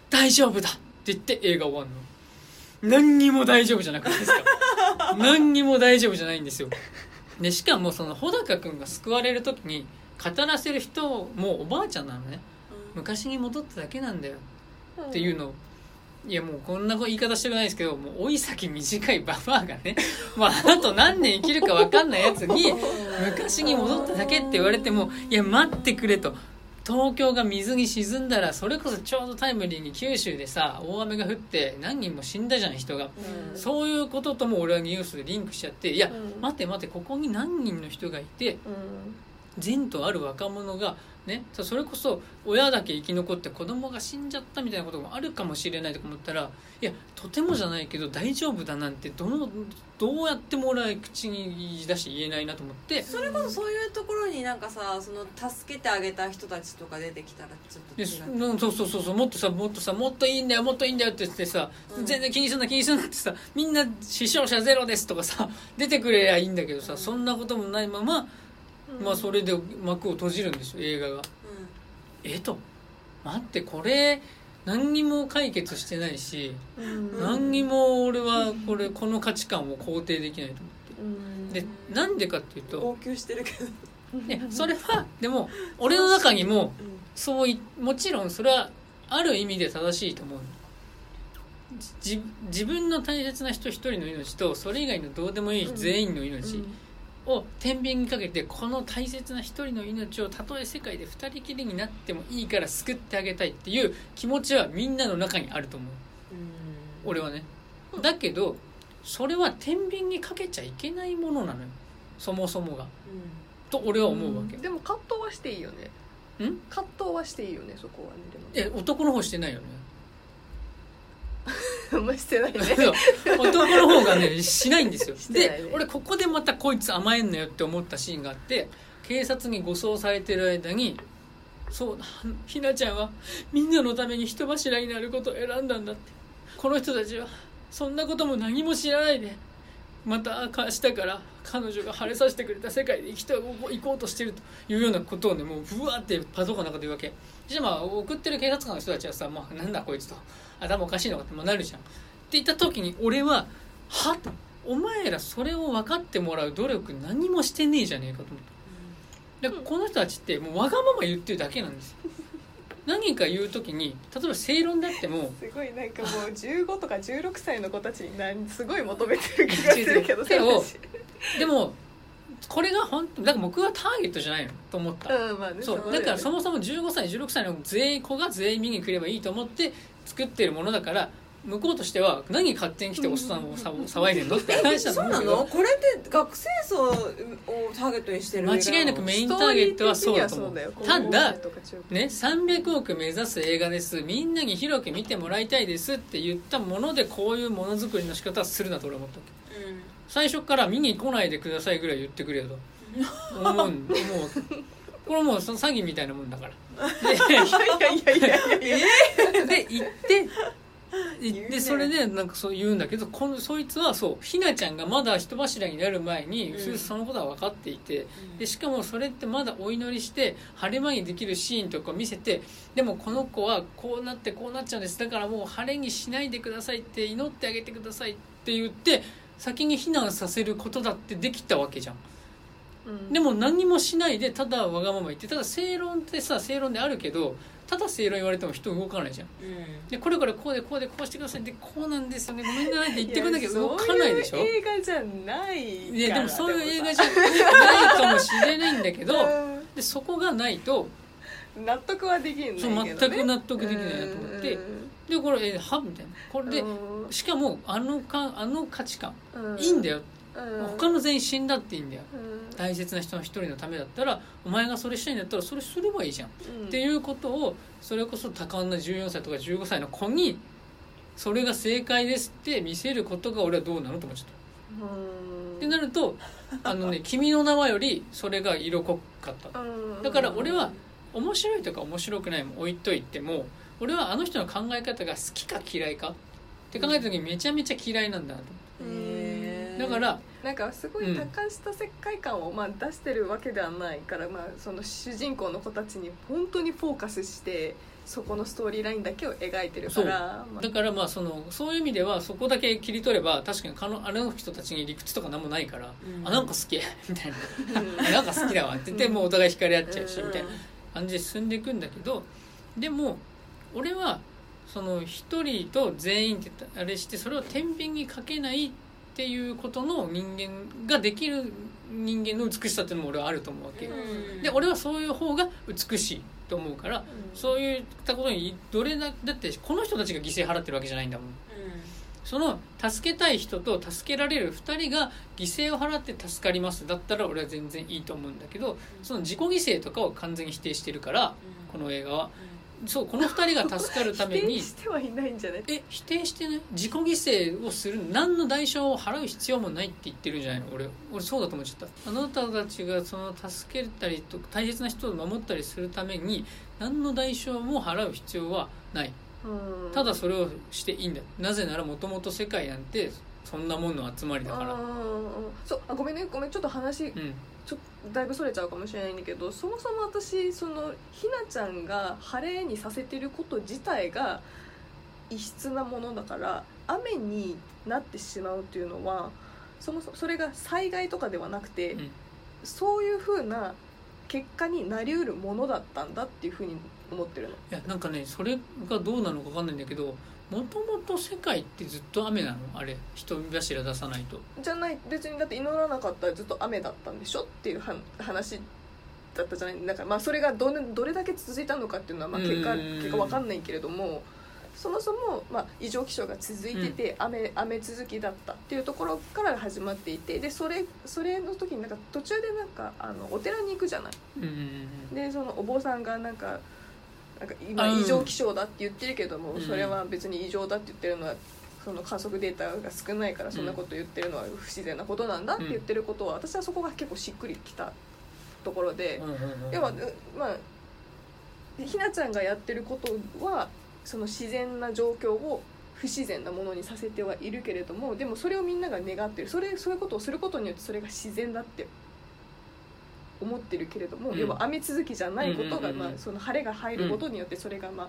大丈夫だ」って言って映画終わるの何にも大丈夫じゃなくないですか何にも大丈夫じゃないんですよ。でしかもその穂高君が救われる時に語らせる人もおばあちゃんなのね。昔に戻っただけなんだよ。っていうのを。いやもうこんな言い方してくないですけどもう老い先短いババアがねもう *laughs* あと何年生きるか分かんないやつに昔に戻っただけって言われてもいや待ってくれと東京が水に沈んだらそれこそちょうどタイムリーに九州でさ大雨が降って何人も死んだじゃん人が。うん。そういうこととも俺はニュースでリンクしちゃっていやうん。待って待ってここに何人の人がいて善とある若者がねそれこそ親だけ生き残って子供が死んじゃったみたいなこともあるかもしれないとか思ったらいやとてもじゃないけど大丈夫だなんてどのどうやっても俺は口に出して言えないなと思って。それこそそういうところになんかさその助けてあげた人たちとか出てきたらちょっとで違そうそうそうそうもっとさもっとさもっといいんだよもっといいんだよって言ってさ、うん。全然気にすんな気にすんなってさみんな死傷者ゼロですとかさ出てくれりゃいいんだけどさ、うんそんなこともないまま、まあそれで幕を閉じるんですよ映画が。えと。待ってこれ何にも解決してないし、うん。何にも俺はこれこの価値観を肯定できないと思うん。ってでなんでかっていうと号泣してるけど、いやそれはでも俺の中にもうんそういもちろんそれはある意味で正しいと思うじ自分の大切な人一人の命とそれ以外のどうでもいい全員の命を天秤にかけてこの大切な一人の命をたとえ世界で二人きりになってもいいから救ってあげたいっていう気持ちはみんなの中にあると思う。俺はね。だけどそれは天秤にかけちゃいけないものなのよ。そもそもが。と俺は思うわけ。でも葛藤はしていいよね。ん？葛藤はしていいよねそこはね。え男の方してないよね。でも *laughs* あんましてないね。*laughs* 男の方がねしないんですよ。*laughs* ね。で俺ここでまたこいつ甘えんなよって思ったシーンがあって警察に護送されてる間にそうだひなちゃんはみんなのために人柱になることを選んだんだって。この人たちはそんなことも何も知らないでまた明日から彼女が晴れさせてくれた世界で生きていこうとしてるというようなことをねもうブワーってパトカーの中で言うわけ。じゃあまあ送ってる警察官の人たちはさ、まあ、なんだこいつと頭おかしいのかってまあなるじゃん。って言った時に俺ははとお前らそれを分かってもらう努力何もしてねえじゃねえかと思った。でこの人たちってもうわがまま言ってるだけなんですよ。*laughs* 何か言う時に例えば正論であってもすごいなんかもう15とか16歳の子たちに何すごい求めてる気がするけどでも私。でもこれが本当だから僕はターゲットじゃないのと思った、うんまあねそうだからそもそも15歳16歳の全員子が全員見に来ればいいと思って作ってるものだから向こうとしては何勝手に来ておっさんをさ騒いでんのって話だとそうなの？これって学生層をターゲットにしてる間違いなくメインターゲットはそうだと思う。ただね、300億目指す映画です。みんなに広く見てもらいたいですって言ったものでこういうものづくりの仕方はするなと俺は思ったわけ。最初から見に来ないでくださいぐらい言ってくれよと。*laughs* 思うもうこれもうその詐欺みたいなもんだから。いやいやいやいやいや。でで行って言うね。でそれでなんかそう言うんだけどこのそいつはそうひなちゃんがまだ人柱になる前に、うん。そのことは分かっていてでしかもそれってまだお祈りして晴れ間にできるシーンとか見せてでもこの子はこうなってこうなっちゃうんです。だからもう晴れにしないでくださいって祈ってあげてくださいって言って先に避難させることだってできたわけじゃんうんでも何もしないでただわがまま言ってただ正論ってさ正論であるけどただ正論言われても人動かないじゃん。でこれからこうでこうでこうしてください。でこうなんですよね。ごめんなさいって言ってくんだけど動かないでしょ？そういう映画じゃないいやでもそういう映画でじゃないかもしれないんだけどでそこがないとうん納得はできんね、そう全く納得できないなと思って。でこれえは？みたいな。これでうん。しかもあのかあの価値観うん。いいんだようん。他の全員死んだっていいんだよ。うん。大切な人の一人のためだったらお前がそれしたいんだったらそれすればいいじゃん。うん。っていうことをそれこそ多感な14歳とか15歳の子にそれが正解ですって見せることが俺はどうなのと思っちゃった。うん。ってなるとあのね「*laughs* 君の名は」よりそれが色濃かった。うん。だから俺は面白いとか面白くないも置いといても俺はあの人の考え方が好きか嫌いかって考えた時にめちゃめちゃ嫌いなんだなと。へーだからなんかすごい高した世界観をまあ出してるわけではないから、まあ、その主人公の子たちに本当にフォーカスしてそこのストーリーラインだけを描いてるからまあ。だからまあそのそういう意味ではそこだけ切り取れば確かにかのあの人たちに理屈とか何もないから、うん。あなんか好き *laughs* みたいな。うん。あ *laughs* なんか好きだわ。って言ってもうお互い惹かれ合っちゃうしうん。みたいな感じで進んでいくんだけどでも俺はその一人と全員ってあれしてそれを天秤にかけないっていうことの人間ができる人間の美しさっていうのも俺はあると思うわけ、うん。で俺はそういう方が美しいと思うからそういったことにどれだだってこの人たちが犠牲払ってるわけじゃないんだもん。その助けたい人と助けられる2人が犠牲を払って助かります。だったら俺は全然いいと思うんだけどその自己犠牲とかを完全に否定してるからこの映画はそうこの2人が助かるため否に定してはいないんじゃない？え否定してない。自己犠牲をする何の代償を払う必要もないって言ってるんじゃないの？俺俺そうだと思っちゃった。あなたたちがその助けたりと大切な人を守ったりするために何の代償も払う必要はない。うん。ただそれをしていいんだ。なぜならもともと世界なんてそんなもんの集まりだから。そうあごめんねごめんちょっと話うんだいぶそれちゃうかもしれないんだけどそもそも私そのひなちゃんが晴れにさせてること自体が異質なものだから雨になってしまうっていうのはそもそもそれが災害とかではなくて、うんそういうふうな結果になりうるものだったんだっていうふうに思ってるの。いやなんかねそれがどうなのか分かんないんだけどもともと世界ってずっと雨なの？あれ人柱出さないと。じゃない別にだって祈らなかったらずっと雨だったんでしょ？っていうは話だったじゃない？だからまあそれがどれどれだけ続いたのかっていうのはまあ結果結果わかんないけれどもそもそもまあ異常気象が続いてて雨雨続きだったっていうところから始まっていてでそれそれの時になんか途中でなんかあのお寺に行くじゃない？でそのお坊さんがなんかなんか今うん。異常気象だって言ってるけども、うん。それは別に異常だって言ってるのはその観測データが少ないからそんなこと言ってるのは不自然なことなんだって言ってることは、私はそこが結構しっくりきたところで、要はうまあひなちゃんがやってることはその自然な状況を不自然なものにさせてはいるけれどもでもそれをみんなが願ってる。それそういうことをすることによってそれが自然だって思ってるけれども、うん。要は雨続きじゃないことが、まあ、その晴れが入ることによってそれがまあ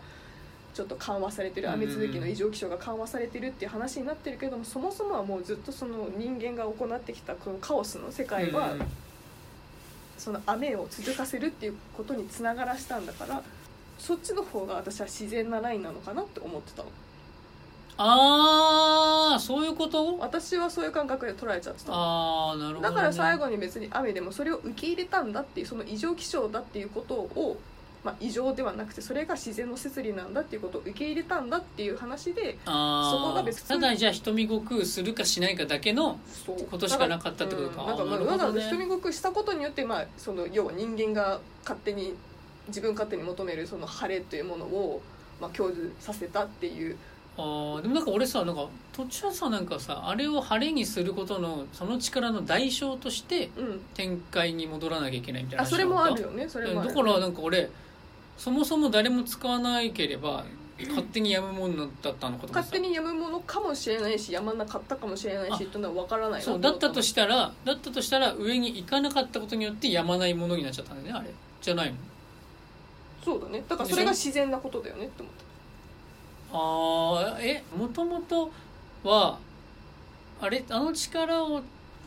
ちょっと緩和されてる雨続きの異常気象が緩和されてるっていう話になってるけれどもそもそもはもうずっとその人間が行ってきたこのカオスの世界は、その雨を続かせるっていうことにつながらしたんだからそっちの方が私は自然なラインなのかなって思ってたのああそういうこと？私はそういう感覚で捉えちゃってた。のああなるほど、ね、だから最後に別に雨でもそれを受け入れたんだっていうその異常気象だっていうことを、まあ、異常ではなくてそれが自然の摂理なんだっていうことを受け入れたんだっていう話であーそこが別にただじゃあ瞳悟空するかしないかだけのことしかなかったってことか。うんなんかまあね。瞳悟空したことによって、まあ、その要は人間が勝手に自分勝手に求めるその晴れというものを、まあ、享受させたっていうあーでもなんか俺さなんか途中さなんかさあれを晴れにすることのその力の代償としてうん。展開に戻らなきゃいけないみたいな話あそれもあるよよねそれもある。だからなんか俺そもそも誰も使わなければ勝手にやむものだったのかと思って勝た手にやむものかもしれないしやまなかったかもしれないしあっていうのは分からないなそうだったとししたらだったとしたら上に行かなかったことによってやまないものになっちゃったんだよねあれ。じゃないの？そうだね。だからそれが自然なことだよねって思ったああえもともとはあれあの力を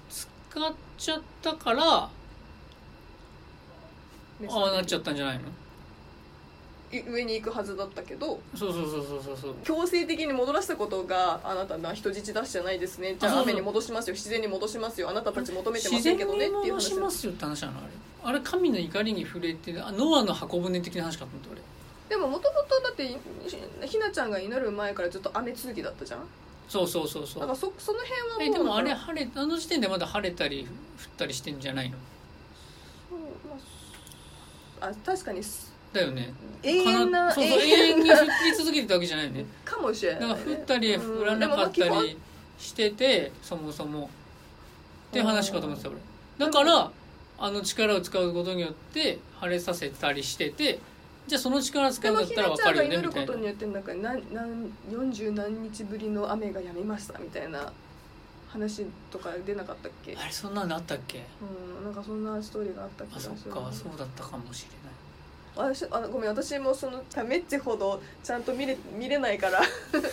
使っちゃったからああなっちゃったんじゃないの？い上に行くはずだったけど。そうそうそうそうそうそう。強制的に戻らせたことがあなたな人質出しじゃないですね。じゃあ雨に戻しますよ。自然に戻しますよ。あなたたち求めてませんけどね。っていう戻話しますよって話なの？あれあれ神の怒りに触れてあノアの箱舟的な話かと思って俺でももともとだってひひなちゃんが祈る前からずっと雨続きだったじゃん？そうそうそうそう。だからそその辺はもうえでもあれ晴れあの時点でまだ晴れたり降ったりしてんじゃないの？ああ確かに。だよね。永遠なかそうそう永遠に降り続けてたわけじゃないよね。かもしれない、だかね、ら降ったり降らなかったりしててそもそも。って話かと思ってた俺。だからあの力を使うことによって晴れさせたりしててじゃあその力使うんだったら分かるよねみたいなことによってなんか何何40何日ぶりの雨がやみましたみたいな話とか出なかったっけ？あれそんなのあったっけ？うんなんかそんなストーリーがあった気あがする。そっかそうだったかもしれない。私あごめん私もそのタメッチほどちゃんと見れ見れないから。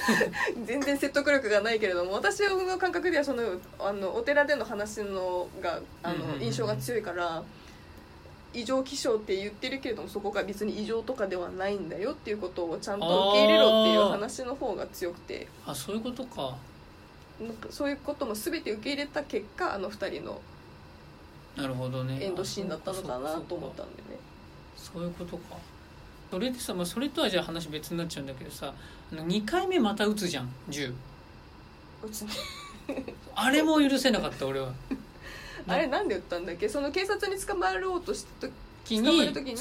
*laughs* 全然説得力がないけれども私の感覚ではそのあのお寺での話のがあの、うんうんうんうん。印象が強いから異常気象って言ってるけれどもそこが別に異常とかではないんだよっていうことをちゃんと受け入れろっていう話の方が強くて。あそういうことか。なんかそういうことも全て受け入れた結果あの二人のなるほどね。エンドシーンだったのかなと思ったんでね。そういうことか。それでさ、まあ、それとはじゃあ話別になっちゃうんだけどさあの2回目また撃つじゃん銃。うちあれも許せなかった俺は *laughs* あれなんで撃ったんだっけ？その警察に捕まろうとした時に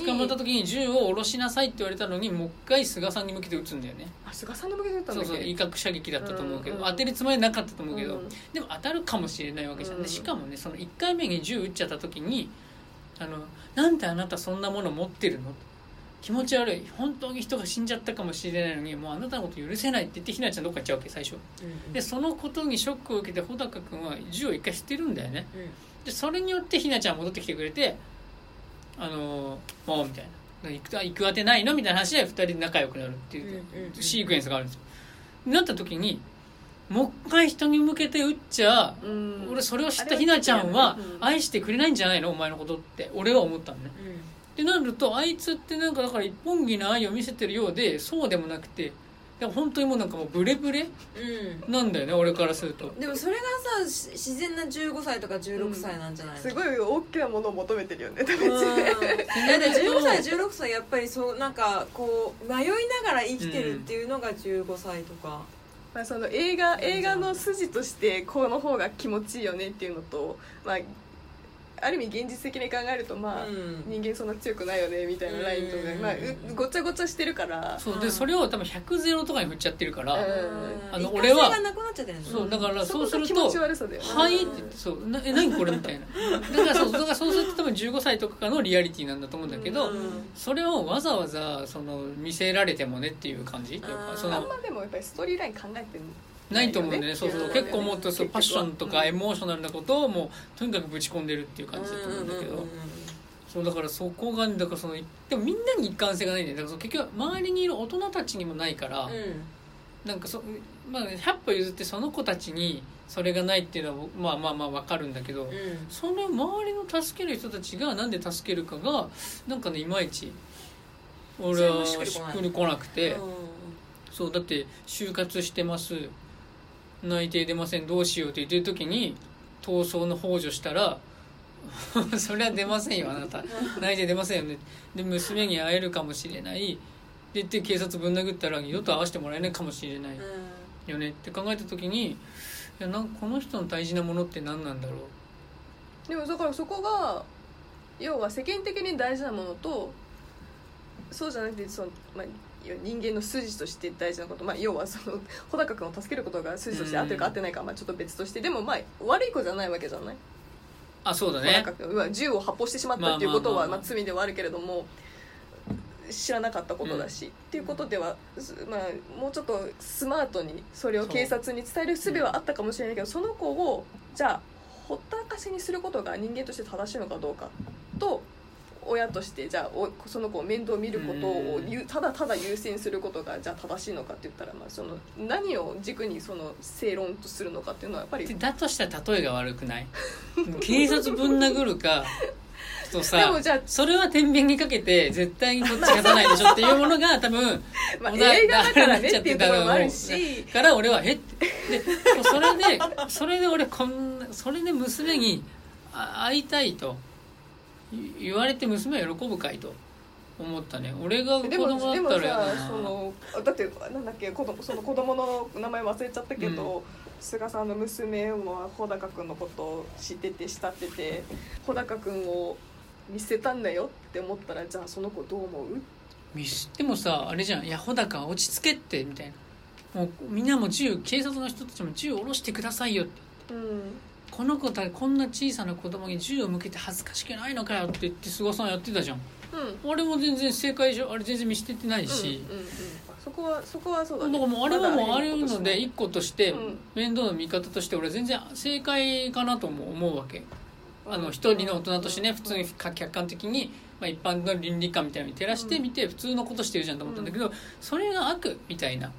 捕まった時に銃を下ろしなさいって言われたのにもう一回菅さんに向けて撃つんだよね。あ菅さんの向けて撃ったんだそうそう威嚇射撃だったと思うけど、うん当てるつもりなかったと思うけど、うんでも当たるかもしれないわけじゃん、うんでしかもねその1回目に銃撃っちゃった時に「あのなんであなたそんなもの持ってるの?」気持ち悪い。本当に人が死んじゃったかもしれないのにもうあなたのこと許せないって言ってひなちゃんどっか行っちゃうわけ最初。でそのことにショックを受けて穂高君は銃を一回捨てるんだよねでそれによってひなちゃん戻ってきてくれて「あのもう」みたいな「行く行くあてないの?」みたいな話で2人仲良くなるっていううんうんうん。シークエンスがあるんですよ。なった時にもう一回人に向けて撃っちゃうん。俺それを知ったひなちゃんはうん。愛してくれないんじゃないの？お前のことって。俺は思ったのね。ってなるとあいつってなんかだから一本気な愛を見せてるようでそうでもなくてでも本当にもうなんかもうブレブレうん。なんだよね俺からすると。でもそれがさし自然な15歳とか16歳なんじゃないの？すごい大きなものを求めてるよね多分うん。だって15歳16歳やっぱりそうなんかこう迷いながら生きてるっていうのが15歳とか、まあ、その映画映画の筋としてこの方が気持ちいいよねっていうのと、まあ、ある意味現実的に考えるとまあ、うん。人間そんな強くないよねみたいなラインとか、うん。まあ、うごちゃごちゃしてるから。そうでうんそれを多分100ゼロとかに振っちゃってるから、うん。あの俺は。がなくなっちゃってるのそうだからそうするとはいって言ってそうなえ何これみたいな。*laughs* だからそうだからそうすると多分15歳とかのリアリティなんだと思うんだけど、うん。それをわざわざその見せられてもねっていう感じ？っていうかそのあんまでもやっぱりストーリーライン考えてないと思うんだよね。そうそう。うん結構もっとそうパッションとかうん。エモーショナルなことをもうとにかくぶち込んでるっていう感じだと思うんだけど、うんうんうんそうだからそこがだからそのでもみんなに一貫性がないんだよだからその結局周りにいる大人たちにもないから、なんかそ、まあ、100歩譲ってその子たちにそれがないっていうのはまあまあまあ分かるんだけど、うん。うんその周りの助ける人たちがなんで助けるかがなんかねいまいち俺はしっくりこなくて、うそうだって就活してます内定出ませんどうしようって言ってる時に逃走の幇助したら *laughs* それは出ませんよあなた。内定出ませんよね。で娘に会えるかもしれない。で言って警察ぶん殴ったら二度と会わせてもらえないかもしれない。よね。って考えた時にいやなんかこの人の大事なものって何なんだろう。でもだからそこが要は世間的に大事なものとそうじゃなくてその、まあ、人間の筋として大事なこと、まあ、要はその穂高君を助けることが筋として合ってるか合ってないかはまあちょっと別としてでもまあ悪い子じゃないわけじゃない？あそうだ穂ね銃を発砲してしまったっていうことはまあ罪ではあるけれども知らなかったことだし、っていうことでは、すまあ、もうちょっとスマートにそれを警察に伝える術はあったかもしれないけどその子をじゃあほったらかしにすることが人間として正しいのかどうかと親としてじゃあおその子を面倒見ることをただただ優先することがじゃあ正しいのかって言ったら、まあ、その何を軸にその正論とするのかっていうのはやっぱり。でだとしたら例えが悪くない？警察ぶん殴るか *laughs* とでさもじゃあそれは天秤にかけて絶対にこっち勝たないでしょっていうものが多分まあ、映画だからねっていうところもあるし。から俺は「えっ?」て。でそれでそれで俺こんなそれで娘にあ会いたいと。い言われて娘は喜ぶかいと思ったね。俺が子供だったらやだなさそのだってなんだっけ子供その子供の名前忘れちゃったけど、菅さんの娘も穂高君のことを知ってて慕ってて穂高君を見捨てたんだよって思ったらじゃあその子どう思う？見捨てもさあれじゃん「いや穂高落ち着けって」みたいな。もうみんなも銃警察の人たちも銃下ろしてくださいよって。うんこの子たこんな小さな子供に銃を向けて恥ずかしくないのかよって言って菅さんやってたじゃん。うん。あれも全然正解じゃあれ全然見捨ててないし、うんうんうん、そこはそこはそうだだからもうあれはもうあれので一個個としてうん。面倒の見方として俺は全然正解かなとも思うわけ。あの一人の大人としてね普通に客観的に、まあ、一般の倫理観みたいに照らしてみて普通のことしてるじゃんと思ったんだけどそれが悪みたいな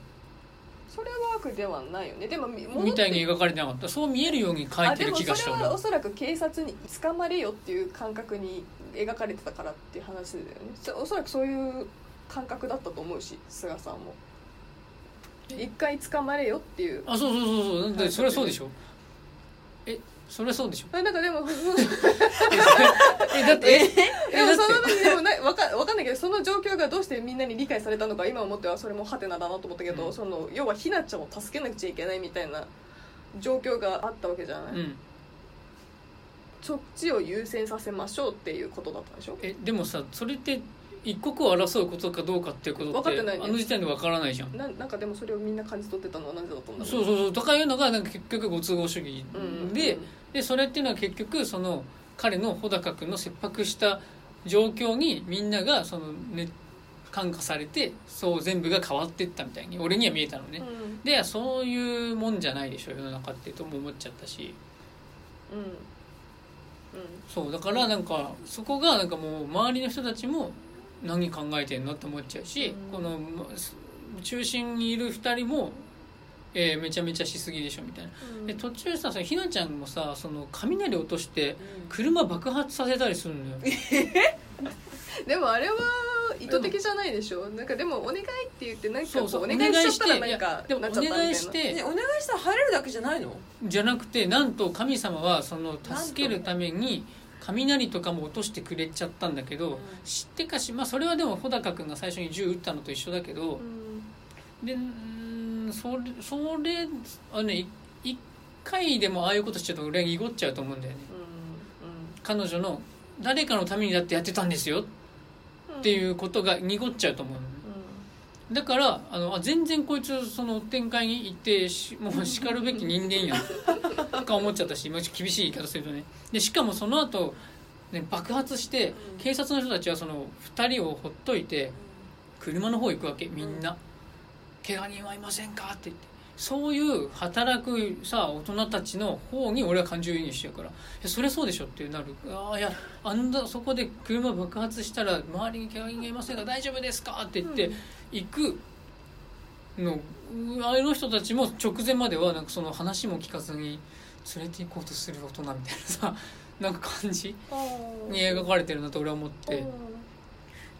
それは悪ではないよね。でもみみたいに描かれてなかった。そう見えるように描いてる気がしたでもそれはおそらく警察に捕まれよっていう感覚に描かれてたからっていう話だよね。そおそらくそういう感覚だったと思うし菅さんも。一回捕まれよっていう。あそうそうそうそう。だってそれはそうでしょ。えそれはそうでしょ。あなんかでも *laughs* えだってええでもその時でもないわかわかんないけどその状況がどうしてみんなに理解されたのか今思ってはそれもハテナだなと思ったけど、うん。その要はひなちゃんを助けなくちゃいけないみたいな状況があったわけじゃない、うん。そっちを優先させましょうっていうことだったでしょ？えでもさそれって一刻を争うことかどうかっていうことって分かってないね。あの時点でわからないじゃん。ななんかでもそれをみんな感じ取ってたのはなんでだったんだろう？そうそうそう。とかいうのがなんか結局ご都合主義うんうんででそれっていうのは結局その彼の穂高君の切迫した状況にみんながその、ね、感化されてそう全部が変わってったみたいに俺には見えたのね、うん。でそういうもんじゃないでしょ世の中ってとも思っちゃったし。うん。うん。そうだからなんかそこがなんかもう周りの人たちも何考えてんのって思っちゃうし、うん。このま中心にいる2人も、えーめちゃめちゃしすぎでしょみたいな。うん。で途中さそのひなちゃんもさその雷落としてうん。車爆発させたりするのよ。*laughs* でもあれは意図的じゃないでしょ？なんかでもお願いって言ってなんかそうそう。お願いしちゃったらお願いしてなんかでもお願いしてねお願いしたら入れるだけじゃないの？じゃなくてなんと神様はその助けるために雷とかも落としてくれちゃったんだけど、うん。知ってかしまあそれはでも穂高君が最初に銃撃ったのと一緒だけど、うん。でうーんそれそれあのねい一回でもああいうことしちゃうと俺は濁っちゃうと思うんだよね。彼女の誰かのためにだってやってたんですよ。うんっていうことが濁っちゃうと思うのね。だからあのあ全然こいつその展開に行ってしもう叱るべき人間やん。*laughs* とか思っちゃったし厳しい言い方するとね。でしかもその後、ね爆発してうん。警察の人たちはその2人をほっといて車の方行くわけみんな「怪我人はいませんか?」って言って。そういう働くさ大人たちの方に俺は感情移入しちゃうから「いやそりゃそうでしょ」ってなる「ああいやあんなそこで車爆発したら周りに怪我人がいませんが大丈夫ですか?」って言って行くの。うあの人たちも直前まではなんかその話も聞かずに連れて行こうとする大人みたいなさなんか感じに描かれてるなと俺は思って。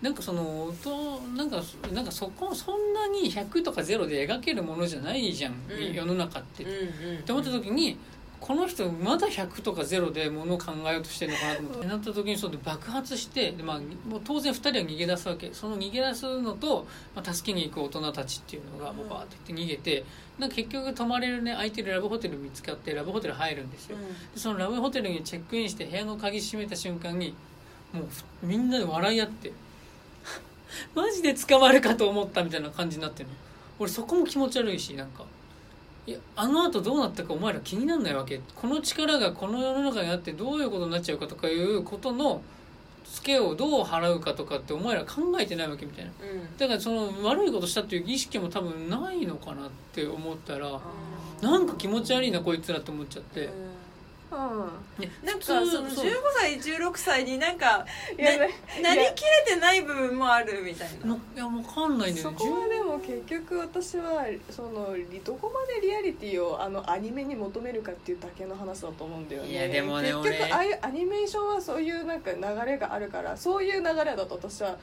なんかその音なんかなんかそこそんなに100とか0で描けるものじゃないじゃん、うん。世の中って。うんうんって思った時にこの人まだ100とか0でものを考えようとしてるのかなと思って。なった時にそうで爆発してで、まあ、もう当然2人は逃げ出すわけ。その逃げ出すのと、まあ、助けに行く大人たちっていうのがもうバーって言って逃げてなんか結局泊まれるね空いてるラブホテル見つかってラブホテル入るんですよ。でそのラブホテルにチェックインして部屋の鍵閉めた瞬間にもうふみんなで笑い合ってマジで捕まるかと思ったみたいな感じになってるの。俺そこも気持ち悪いしなんか。いやあの後どうなったかお前ら気になんないわけ。この力がこの世の中にあってどういうことになっちゃうかとかいうことのツケをどう払うかとかってお前ら考えてないわけみたいな。うん。だからその悪いことしたっていう意識も多分ないのかなって思ったらあなんか気持ち悪いなこいつらって思っちゃって。ーうんなんかその15そう。歳16歳になんかなりきれてない部分もあるみたいな。のいやわかんないんだよ。ねそこはでも結局私はそのどこまでリアリティをあのアニメに求めるかっていうだけの話だと思うんだよね。いやでもね結局俺ああいうアニメーションはそういうなんか流れがあるからそういう流れだと私は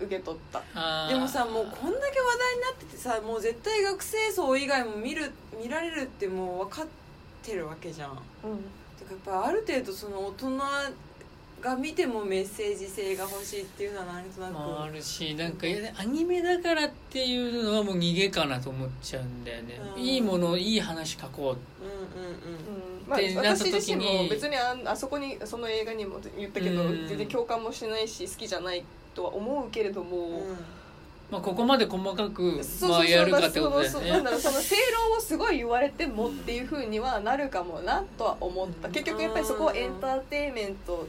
受け取った。でもさもうこんだけ話題になっててさもう絶対学生層以外も見る見られるってもう分かってるわけじゃんだかうんらやっぱある程度その大人が見てもメッセージ性が欲しいっていうのはなんとなく、まあ、あるしなんかいやアニメだからっていうのはもう逃げかなと思っちゃうんだよね、うん。いいものいい話書こう。んうんうん。なった私自身時にも別にああそこにその映画にも言ったけど、うん。全然共感もしないし好きじゃないとは思うけれども、まあ、ここまで細かくそうまあやるかってことだそうそうなんだろうその正論をすごい言われてもっていうふうにはなるかもなとは思った。結局やっぱりそこはエンターテインメント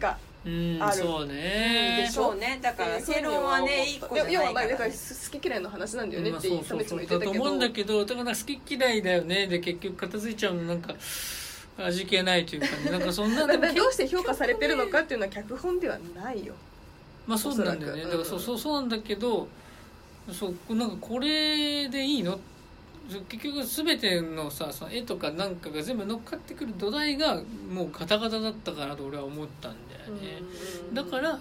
がうん。ある。そうね。でしょ？うね。だから正論はねいい子じゃない要はまあからだから好き嫌いの話なんだよねまあって言ってたけど。だと思うんだけどだから好き嫌いだよね。で結局片付いちゃうのなんか味気ないというかね。なんかそんな *laughs* だでもからどうして評価されてるのかっていうのは脚本ではないよまあそうなんだよね。だからそうそうそうなんだけどそうなんかこれでいいの？結局全てのさその絵とかなんかが全部乗っかってくる土台がもうガタガタだったかなと俺は思ったんだよね、だから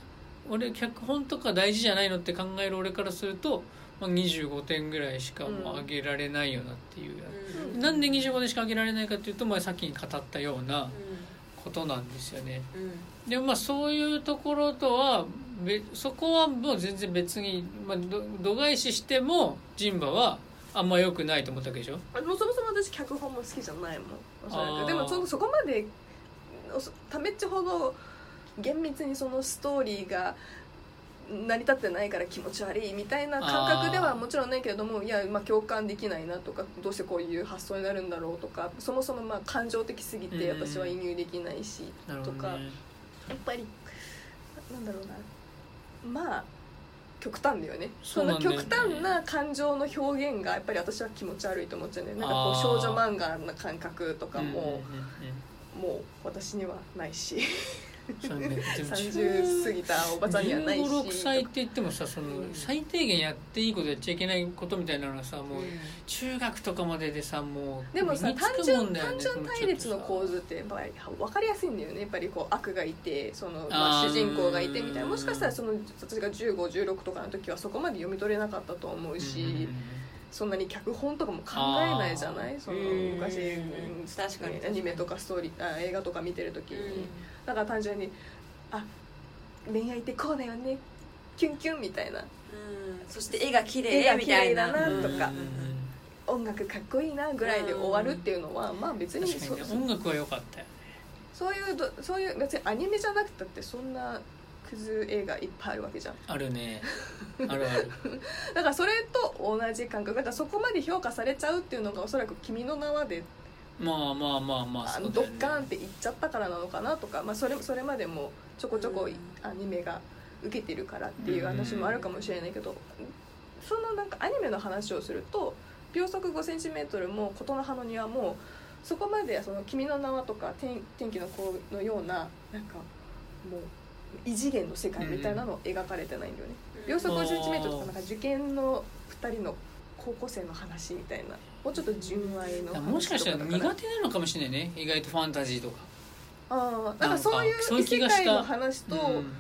俺脚本とか大事じゃないのって考える俺からすると、まあ、25点ぐらいしかもう上げられないよなっていう、うん。なんで25点しか上げられないかっていうと、まあ、さっきに語ったようなうことなんですよね。んうん。でもまあそういうところとはべそこはもう全然別に、まあ、ど度外視してもジンバはあんま良くないと思ったわけでしょ？あのそもそも私脚本も好きじゃないもん。おそらくでもそのそこまでためっちほど厳密にそのストーリーが成り立ってないから気持ち悪いみたいな感覚ではもちろんないけれどもいや、まあ、共感できないなとかどうしてこういう発想になるんだろうとかそもそもまあ感情的すぎてうん私は移入できないし、とか。ねやっぱりなんだろうなまあ極端だよね。その極端な感情の表現がやっぱり私は気持ち悪いと思っちゃうんだよね。なんかこう少女漫画な感覚とかも、もう私にはないし30過ぎたおばちゃんにはないし。1 5 6歳って言ってもさそのうん最低限やっていいことやっちゃいけないことみたいなのはさもう中学とかまででさもうでもさ単純単純対立の構図ってやっぱり分かりやすいんだよねやっぱりこう悪がいてその、まあ、主人公がいてみたいな。もしかしたらその私が1516とかの時はそこまで読み取れなかったと思うし、うんそんなに脚本とかも考えないじゃない？そのうん。昔、うん。うん確かに。アニメとかストーリーあ映画とか見てる時に、だから単純にあ恋愛ってこうだよねキュンキュンみたいな。うん。そして絵が綺麗みたいな綺麗だなとかうんうん。うん。音楽かっこいいなぐらいで終わるっていうのは、まあ別にそ確かにね音楽は良かったよね。そういうどそういう別にアニメじゃなくたってそんなクズ映画いっぱいあるわけじゃん。あるね。*laughs* あるある。だからそれと同じ感覚。だからそこまで評価されちゃうっていうのがおそらく「君の名は」でまあまあまあまああのドッカーンっていっちゃったからなのかなとか、まあ、それそれまでもちょこちょこうん。アニメが受けてるからっていう話もあるかもしれないけど、そのなんかアニメの話をすると秒速 5cm も琴の葉の庭もそこまでその「君の名は」とか天「天気の子」のようななんかもう異次元の世界みたいなのを描かれてないんだよね。秒速 5cm とかなんか受験の2人の高校生の話みたいなもうちょっと純愛の話とかもしかしたらだ苦手なのかもしれないね。意外とファンタジーとか。ああだからそういう異世界の話とうん。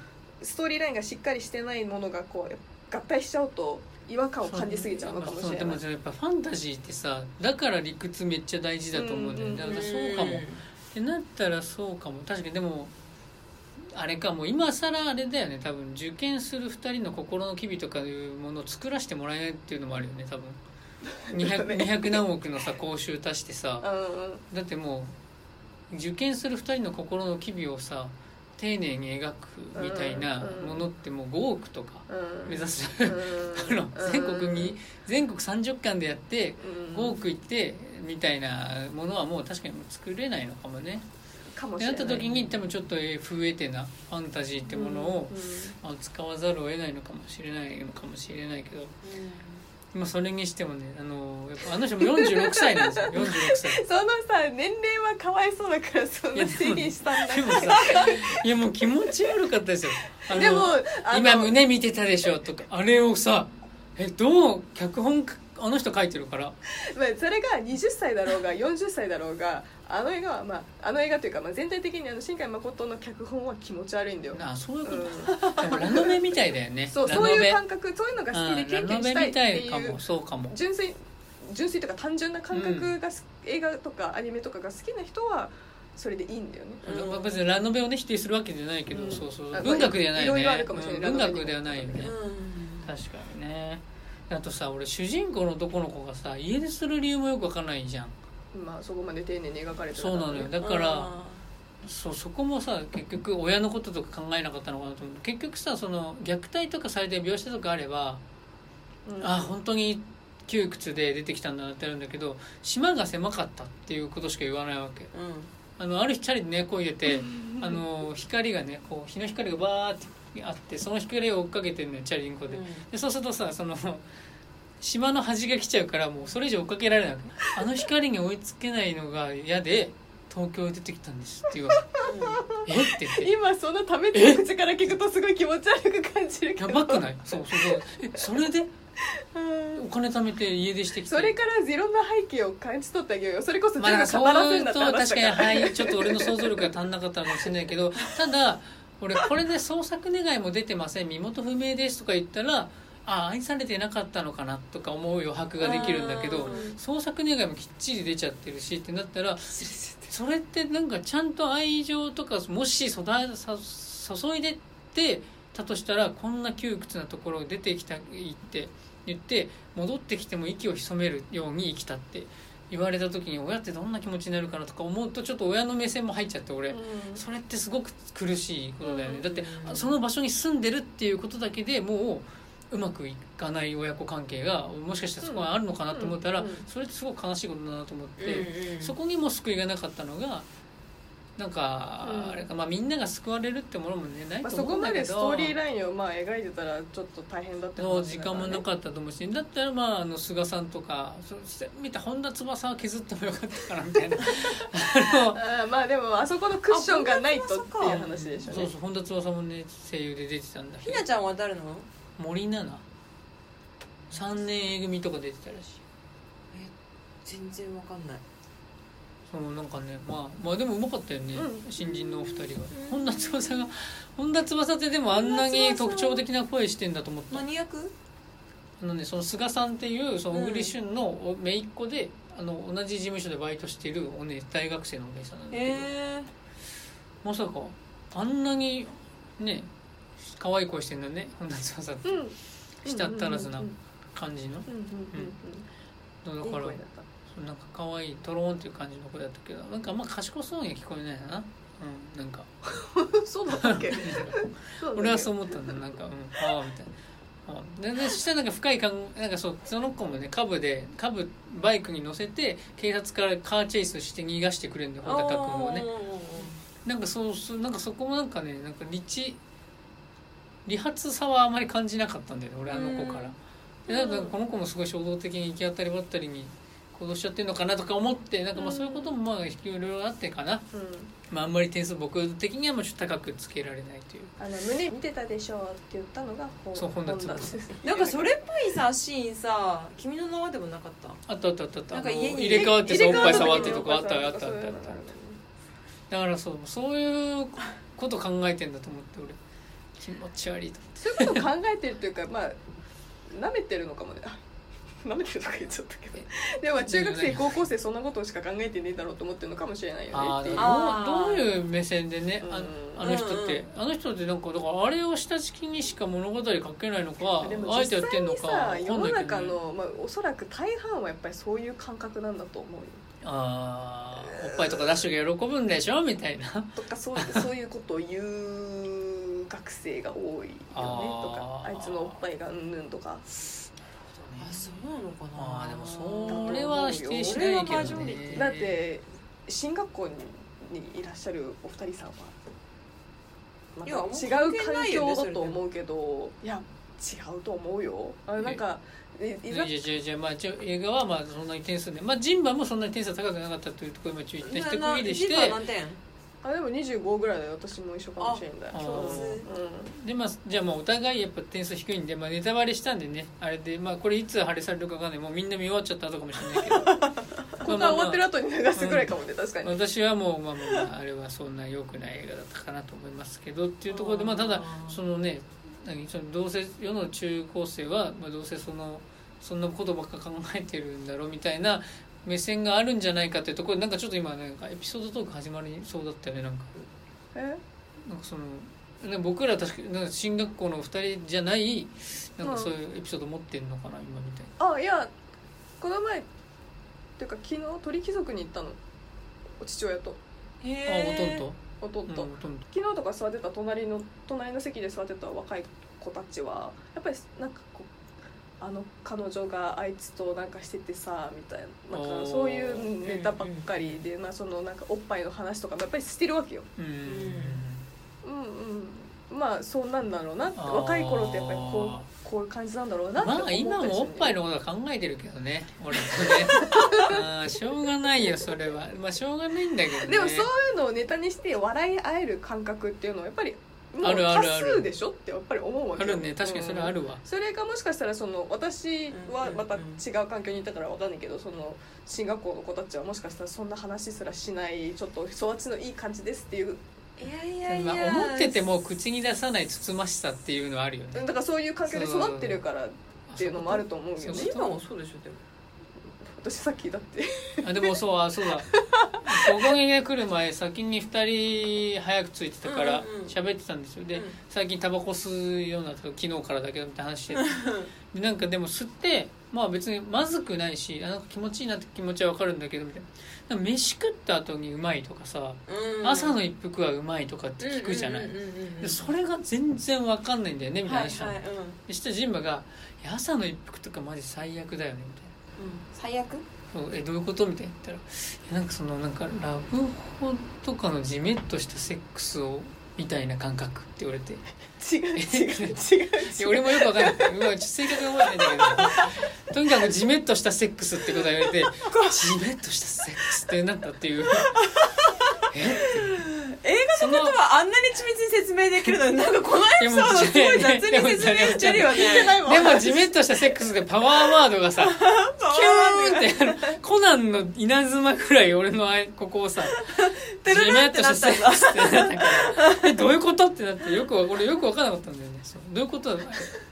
ストーリーラインがしっかりしてないものがこう合体しちゃうと違和感を感じすぎちゃうのかもしれない。でもやっぱファンタジーってさだから理屈めっちゃ大事だと思うんだよね。だからそうかも。ってなったらそうかも。確かにでもあれかもう今更あれだよね。多分受験する2人の心の機微とかいうものを作らせてもらえないっていうのもあるよね多分。200, 200 *laughs* 何億のさ講習足してさ。うんうん。だってもう受験する2人の心の機微をさ丁寧に描くみたいなものってもう5億とかうん。目指す。うん *laughs* あの全国に全国30巻でやってうん。5億いってみたいなものはもう確かに作れないのかもね。かもしれない。った時に多分ちょっと不得手なファンタジーってものをうんうん。まあ使わざるを得ないのかもしれないのかもしれないけど、まあ、それにしてもねあのやっぱあの人も46歳なんですよ。*laughs* 46歳。そのさ年齢はかわいそうだからそんな制限したんだでもさいやもう気持ち悪かったですよ。でも今胸見てたでしょとか。あれをさえどう？脚本あの人書いてるから。まあ、それが20歳だろうが40歳だろうがあの映画は、まあ、あの映画というか、まあ、全体的にあの新海誠の脚本は気持ち悪いんだよ、あそういうこと、うん。でもラノベみたいだよね。そうそういう感覚そういうのが好きでうん経験したいっていうたいかもそうかも。純粋純粋というか単純な感覚がす、映画とかアニメとかが好きな人はそれでいいんだよね、うん。別にラノベをね否定するわけじゃないけど、うん。そうそう。あ文学ではないよね。いろいろあるかもしれない。うん。文学ではないよね、確かにね。あとさ俺主人公の男の子がさ家出する理由もよくわかんないじゃんまあそこまで丁寧に描かれてそうなのよ。だからそうそこもさ結局親のこととか考えなかったのかなと思う。結局さその虐待とかされてる描写とかあれば、うん。あ本当に窮屈で出てきたんだなってあるんだけど島が狭かったっていうことしか言わないわけ。あのある日チャリでねこいでてあの光がねこう日の光がバーってあってその光を追っかけてるのよチャリンコで。でそうするとさその島の端が来ちゃうからもうそれ以上追っかけられなくあの光に追いつけないのが嫌で東京へ出てきたんです」って言われて「*laughs* え？っ?」て言って。今そのためって口から聞くとすごい気持ち悪く感じるけど。やばくない？そうそうそう。え？それで？うんお金貯めて家出してきて。それからいろんな背景を感じ取ってあげよ。うよそれこそまあ、なんかそらせるんだってと確かに話だからはいちょっと俺の想像力が足んなかったかもしれないけどただ俺これで捜索願いも出てません。身元不明ですとか言ったらあ愛されてなかったのかなとか思う余白ができるんだけどうん。捜索願いもきっちり出ちゃってるしってなったらそれってなんかちゃんと愛情とかもしそださ注いでってたとしたらこんな窮屈なところ出てきたいって言って戻ってきても息を潜めるように生きたって言われた時に親ってどんな気持ちになるかなとか思うとちょっと親の目線も入っちゃって俺、うん。それってすごく苦しいことだよね、うん。だってあその場所に住んでるっていうことだけでもううまくいかない親子関係がもしかしたらそこにあるのかなと思ったら、うん。うん。それってすごく悲しいことだなと思って、うんうんそこにも救いがなかったのがなんか、うん。あれかまあみんなが救われるってものもねないまあ、とそこ思うんだけど、までストーリーラインをまあ描いてたらちょっと大変だってそう時間もなっかったと思うしだったらまああの菅さんとかそうして見た本田翼は削ってもよかったかなみたいな。*laughs* ああまあでもあそこのクッションがないとっていう話でしょ。のそうねそう本田翼もね声優で出てたんだ。ひなちゃんは誰なの？森七菜。3年 A 組とか出てたらしい。全然わかんない。そうなんかねまあまあでもうまかったよね、うん。新人のお二人が、ん。本田翼が本田翼ってでもあんなに特徴的な声してんだと思った。何役？あのねその菅さんっていうそのうん小栗旬のお姪っ子で、あの同じ事務所でバイトしているお、ね、大学生のお姉さんなんだけど、へえまさかあんなにね可愛い声してんだね。本田翼って。うん。舌足らずな感じの。だからなんか可愛いトローンっていう感じの声だったけどなんかあんま賢そうには聞こえないな。うんなんか。*laughs* *laughs* そうだっけ？俺はそう思ったんだ。なんかうんああみたいな。あででそしたらなんか深いかんなんかそうその子もねカブでカブバイクに乗せて警察からカーチェイスして逃がしてくれるんだよ。穂高君をね。なんかそうそうなんかそこもなんかねなんか理理髪さはあまり感じなかったんだよね俺あの子から。でなんかこの子もすごい衝動的に行き当たりばったりに行動しちゃってるのかなとか思ってなんかまあそういうこともまあいろいろあってかな、うん。まあ、あんまり点数僕的にはもうちょっと高くつけられないという。あの胸見てたでしょって言ったのがほそう本田翼ですなんかそれっぽいさシーンさ「君の名は」でもなかった？あったあったあった。あったなんか家に入れ替わってさおっぱい触ってとかあったあったあったあった。だからそうそういうこと考えてんだと思って俺気持ち悪いとそういうこと考えてるっていうかまあ舐めてるのかもね。あ舐めてるとか言っちゃったけど。でもまあ中学生高校生そんなことしか考えてねえだろうと思ってるのかもしれないよね。ってどういう目線でねあうん。あの人って、うん。あの人ってなんかだからあれを下敷きにしか物語書けないのかあえてや実ってんのか世の中の、まあ、おそらく大半はやっぱりそういう感覚なんだと思うよ。あーおっぱいとか出しとけ喜ぶんでしょ？みたいな。とかそうそういうことを言う学生が多いよねとかあいつのおっぱいがうんぬんとか。あそうなのかな。あーでもそれは否定しないけどね。だって進学校にいらっしゃるお二人さんは、ま違関う環境だと思うけどいや違うと思うよ。あれなんかえいざじゃじゃじゃまあ映画はまあそんなに点数でまあジンバもそんなに点数高くなかったというところ今注意一区切りしジンバて何点？あでも25ぐらいだよ。私も一緒かもしれんだよ。あ共通う。ん。でまあじゃあまあお互いやっぱ点数低いんで、まあ、ネタバレしたんでねあれでまあこれいつ晴れされるかわかんないもうみんな見終わっちゃった後かもしれないけど。ここが終わってる後に流すぐらいかもね確かに。私はもう、まあ、まあまああれはそんな良くない映画だったかなと思いますけどっていうところでまあただそのね何そのどうせ世の中高生は、まあ、どうせそのそんなことばっか考えてるんだろうみたいな目線があるんじゃないかっていうところでなんかちょっと今なんかエピソードトーク始まりそうだったよねなんか。え？なんかそのね僕ら確かなんか進学校の2人じゃないなんかうんそういうエピソード持ってんのかな今みたいな。あいやこの前っていうか昨日鳥貴族に行ったの。父親と。へあほとん弟、ど、うん、ほとんど昨日とか座ってた隣の隣の席で座ってた若い子たちはやっぱりなんかこうあの彼女があいつとなんかしててさみたいななんかそういうネタばっかりで、まあ、そのなんかおっぱいの話とかもやっぱりしてるわけよ。うんうんうんまあそうなんだろうな若い頃ってやっぱりこうこういう感じなんだろうなって思まあ今もおっぱいのことは考えてるけどね俺もね。*laughs* あーしょうがないよそれは。まあしょうがないんだけどね。でもそういうのをネタにして笑い合える感覚っていうのはやっぱりもうあるあるある。多数でしょってやっぱり思うわけあよるね。確かにそれあるわ、それがもしかしたらその私はまた違う環境にいたからわかんないけどその進学校の子たちはもしかしたらそんな話すらしないちょっと育ちのいい感じですっていう。いやいやいまあ、や思ってても口に出さないつつましさっていうのはあるよね。だからそういう環境で育ってるからっていうのもあると思うよね。今もそうでしょでも私さっきだって。あでもそうあそうだ。ここにね来る前先に2人早く着いてたからうんうんうん。喋ってたんですよ。で、うん。最近タバコ吸うようになった昨日からだけどって話してて。でなんかでも吸ってまあ別にまずくないしあなんか気持ちいいなって気持ちは分かるんだけどみたいな。飯食った後にうまいとかさ、うん。朝の一服はうまいとかって聞くじゃない、それが全然分かんないんだよねみたいな話したの、はいはいうんでしたらジンバが「いや朝の一服とかマジ最悪だよね」みたいな最悪？そうえどういうこと？みたいな言ったらなんかそのなんかラブホとかのジメッとしたセックスをみたいな感覚って言われて。い違う違う違う違う。や俺もよくわかんない。今ちょっと正確に覚えてないんだけど。とにかくジメッとしたセックスってことは言われてジメッとしたセックスってなったっていう。え映画のことはあんなに緻密に説明できるのになんかこのエピソードすごい雑に説明してるよね。でもジメッとしたセックスでパワーワードがさ *laughs* キューンってコナンの稲妻くらい俺のここをさてるなってなったんだジメッとしたセックスってなったから。*laughs* えどういうことってなってよく俺よく分からなかったんだよね。どういうことだ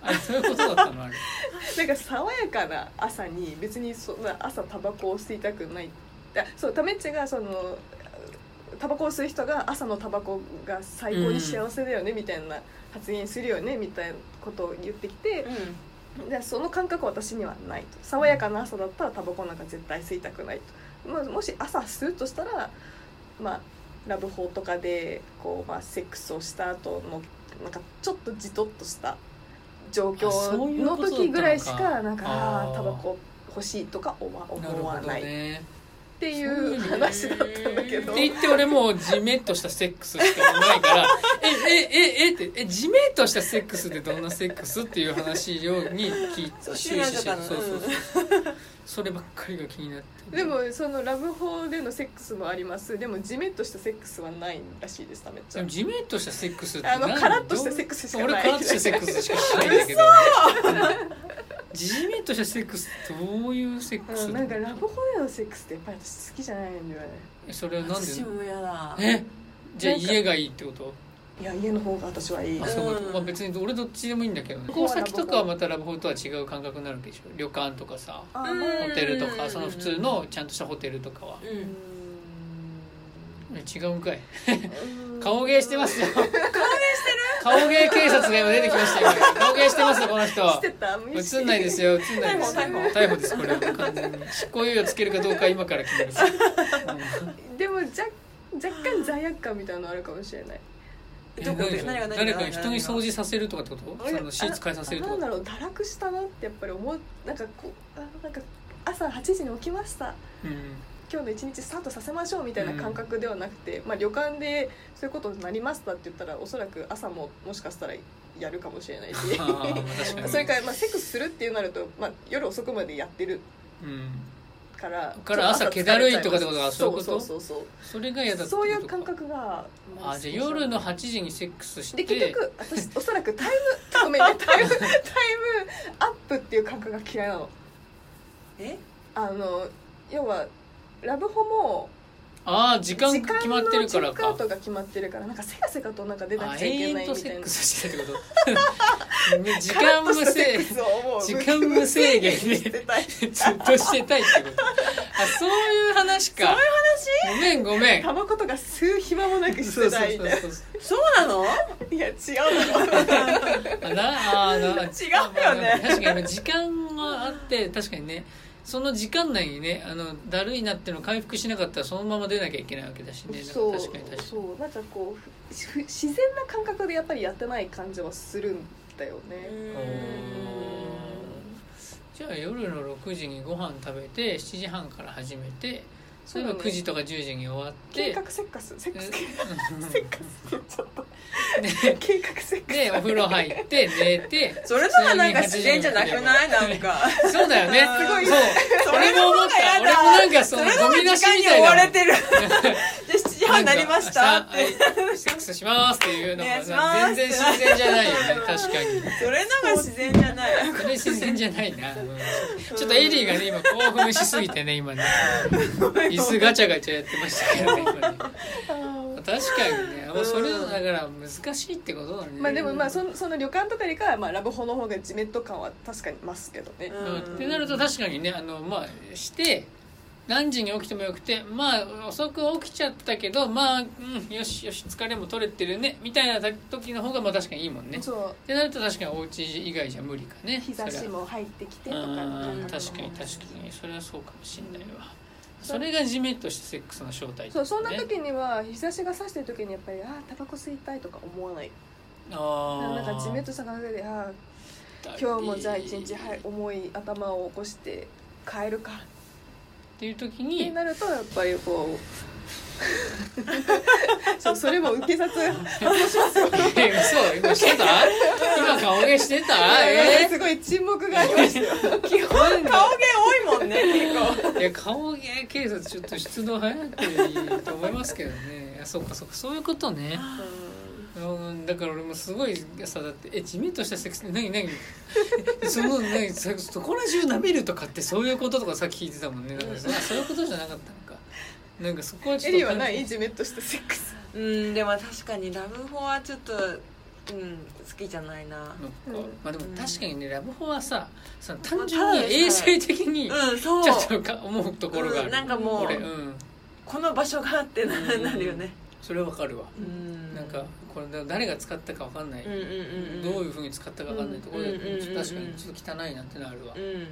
あれそういうことだったの？あれ。*laughs* なんか爽やかな朝に別にそんな朝タバコを吸いたくない。あそうタメッチがそのタバコを吸う人が朝のタバコが最高に幸せだよねみたいな発言するよねみたいなことを言ってきてでその感覚は私にはないと。爽やかな朝だったらタバコなんか絶対吸いたくないと、まあ、もし朝吸うとしたらまあラブホとかでこう、まあ、セックスをした後のなんかちょっとじとっとした状況の時ぐらいしかなんかあタバコ欲しいとか思わないっねていう話だったんだけど。って言って俺もうジメッとしたセックスしかないから *laughs* ええええってえジメッとしたセックスってどんなセックスっていう話をに聞いそう終始してそうそうそうそればっかりが気になって。でもそのラブホでのセックスもあります。でもジメッとしたセックスはないらしいですためっちゃジメッとしたセックスってあの何カラッとしたセックスしかない俺カラッとしたセックスしかしないんだけどジメッとしたセックスどういうセックス？うんなんかラブホでのセックスってやっぱり私好きじゃないんだよね。それはなんで？私も嫌だ。え？じゃあ家がいいってこと？いや家の方が私はいい。あそういうん。まあ別に俺どっちでもいいんだけどね。ここ先とかはまたラブホとは違う感覚になるわけでしょ旅館とかさホテルとうんかその普通のちゃんとしたホテルとかは。うん。え違うんかい。うん。*laughs* 顔芸してますよ。顔芸してる顔芸警察が今出てきましたよ。顔芸してますよこの人。映んないですよ。映んないですよ。逮捕逮逮捕ですこれは。完全に執行猶予つけるかどうか今から決める。*laughs* でも若若干罪悪感みたいなのあるかもしれない。えどこで？誰かに人に掃除させるとかってこと？そのシーツ変えさせるとかなんだろう。堕落したなってやっぱり思う。なんかこうあなんか朝8時に起きました。うん今日の一日スタートさせましょうみたいな感覚ではなくて、まあ、旅館でそういうことになりましたって言ったらおそらく朝ももしかしたらやるかもしれないし。*laughs* それから、まあ、セックスするっていうなると、まあ、夜遅くまでやってるうん。からから朝気だるいとかってことはそういうこと？そうそうそうそれが嫌だそういう感覚があじゃあ夜の8時にセックスして。で結局私おそらくタイム *laughs* ごめんねタイムタイムアップっていう感覚が嫌いなの。え？あの要はラブホもああ時間時が決まってるからのチェックアウかトが決まってるからなんかせかせかとなんか出なあくちゃいけ永遠ないみたいな。とセックスしてるってこと？*laughs* 時間無制カラッとしたセックスをもう時間無制限でずっとしてたい。ってこと。あそういう話か。ごめんごめん。タバコとか吸う暇もなくしてたいみたいな。そうそうそうなの？いや違うの。あなあーな違うよね。まあ確かに時間があって確かにねその時間内にねあのだるいなっていうのを回復しなかったらそのまま出なきゃいけないわけだしね。そう確かに確かに。そう。なんかこう自然な感覚でやっぱりやってない感じはするんだよね。じゃあ夜の6時にご飯食べて7時半から始めてそういえば9時とか10時に終わって。計画セッカス。セックス。うん。セッカスって言っちゃっ計画セックス。でお風呂入って寝て。それとはなんか。自然じゃなくないなんかそうだよね。すごい。そう。も思った俺もだ。なんかそのゴミ出しみたいな。追われてる。*laughs* で7時半になりました。ってはいセックスしますっていうのが全然自然じゃないよね。確かに。それのが自然じゃない。それ自然じゃないな、うんちょっとエリーがね今興奮しすぎてね今ね *laughs* 椅子ガチャガチャやってましたけど *laughs* 確かにね。もうそれだから難しいってことだね。まあでもまあそのその旅館とかよりかはまあラブホの方がジメッと感は確かに増すけどね、うん。うん。ってなると確かにねあのまあして何時に起きてもよくてまあ遅く起きちゃったけどまあ、うん、よしよし疲れも取れてるねみたいな時の方がまあ確かにいいもんね。っそう。てなると確かにお家以外じゃ無理かね日差しも入ってきてとか確かに確かにそれはそうかもしんないわ、それがじめっとしたセックスの正体そうそんなね時には日差しが差してる時にやっぱりああタバコ吸いたいとか思わない。ああなんかじめっとした感覚でああ今日もじゃあ一日はい重い頭を起こして帰るか。っていう時ってになるとやっぱりこう *laughs* そうそれも受け札え嘘今してた？今顔芸してた？え？すごい沈黙がありました。よ基本顔芸多いもんね結構。ー、いや顔芸警察ちょっと出動早くていいと思いますけどね。いやそうかそうか。そういうことね。うんだから俺もすごいさだってえ地面としたセックス何何？その何？さそこら中舐めるとかってそういうこととかさっき聞いてたもんね。だからそそういうことじゃなかったのかなんかそこはちょっとエリはない？ジメッとしたセックス。うんでも確かにラブホはちょっとうん好きじゃないな。のか。うん。まあでも確かにねラブホはさその単ま純に衛生的にうんそう。ちょっとか思うところがある、うんなんかもう俺うん。この場所があってなうんなるよね。それわかるわ、うん。なんかこれ誰が使ったかわかんない、うんうんうんうん。どういうふうに使ったかわかんないところで、うんうんうんうん。ちょっと確かにちょっと汚いなってなるわ、うん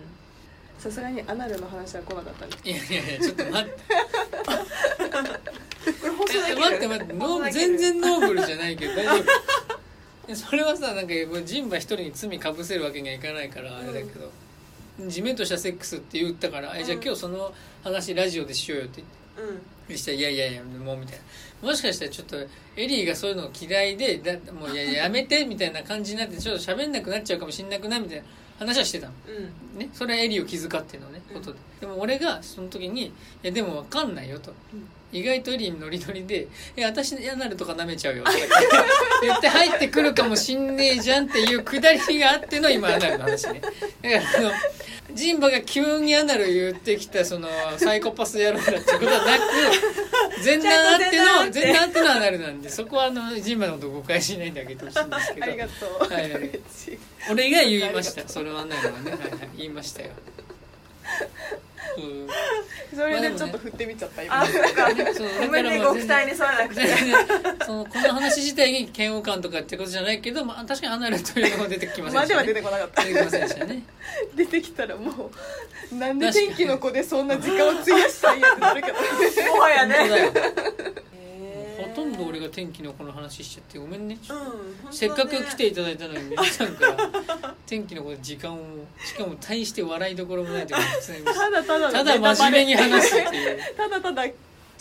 さすがにアナルの話は来なかったねいやいやいやちょっと待って。これ放送できるえ待って待ってノー全然ノーブルじゃないけど大丈夫。それはさなんかもうジンバ一人に罪かぶせるわけにはいかないからあれだけど、地面としたセックスって言ったから、えじゃあうん今日その話ラジオでしようよって言って。うん。そしたら「いやいやいやもう」みたいな。もしかしたらちょっとエリーがそういうの嫌いでだもうややめてみたいな感じになってちょっと喋んなくなっちゃうかもしんなくないみたいな話はしてたの。うん。ね。それはエリーを気遣ってのね。うん。ことで。でも俺がその時に「いやでも分かんないよ」と。意外とエリーノリノリで「え私嫌なるとか舐めちゃうよ」とか *laughs* 言って入ってくるかもしんねえじゃんっていうくだりがあっての今アナルの話ね。だからあのジンバが急にアナル言ってきたそのサイコパス野郎だってことはなく前段あっての前段あって。のアナルなんでそこはあのジンバのこと誤解しないであげてほしいんですけありがどとう、はい。*laughs* 俺が言いました。それはアナルはね、はいはい、言いましたよ。うんそれでちょっと振ってみちゃった今。あそっか。そうごめんねご期待に沿わなくてそのこの話自体に嫌悪感とかってことじゃないけど、まあ、確かにアナルというのは出てきませんでした、までは出ね、てこなかった。出てきませんでしたね。出てきたらもうなんで天気の子でそんな時間を費やしたんやってなるけどもはやね天気のこの話しちゃってごめんね。うんせっかく来ていただいたのに皆さんから天気のことで時間をしかも大して笑いどころもないとかただただただ真面目に話すっていう。ただただ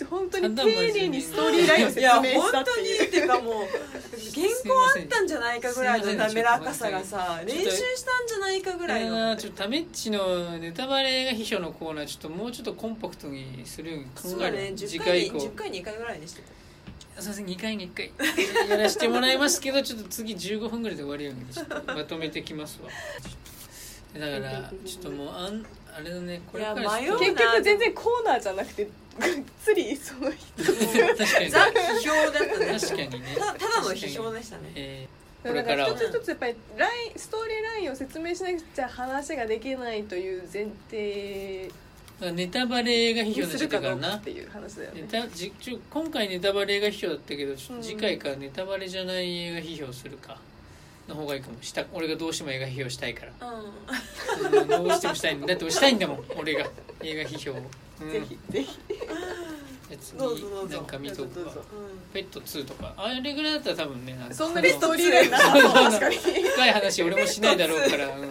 本当に丁寧にストーリーラインを説いや明した本当って。いうにっていうかもう原稿あったんじゃないかぐらいの滑らかさがさ練習したんじゃないかぐらいの。はちょっとタメッチのネタバレが秘書のコーナーちょっともうちょっとコンパクトにするように考える、ね。10次回以降。10回に1回ぐらいにしてたすいません2回に1回。やらせてもらいますけどちょっと次15分ぐらいで終わるようにちょっとまとめてきますわ。だからちょっともうあんあれだね。これから結局全然コーナーじゃなくてがっつりその人。確かに。ザ批評だったね。確かにね。たただの批評でしたね。えーこだから一つ一つやっぱりラインストーリーラインを説明しなくちゃ話ができないという前提ネタバレが批評になっちゃにするかったからなっていう話だよネねタじちょ今回ネタバレ映画批評だったけど次回からネタバレじゃない映画批評するか。の方がいいかも。した俺がどうしても映画批評したいから。うん。うんどうしてもしたい。んだだってしたいんだもん。俺が。映画批評を、うん、ぜひぜひ。次なんか見とくわどうぞペット2とか。あれぐらいだったら多分ねそんなにストリーラインな確かに。深い話俺もしないだろうから、うん、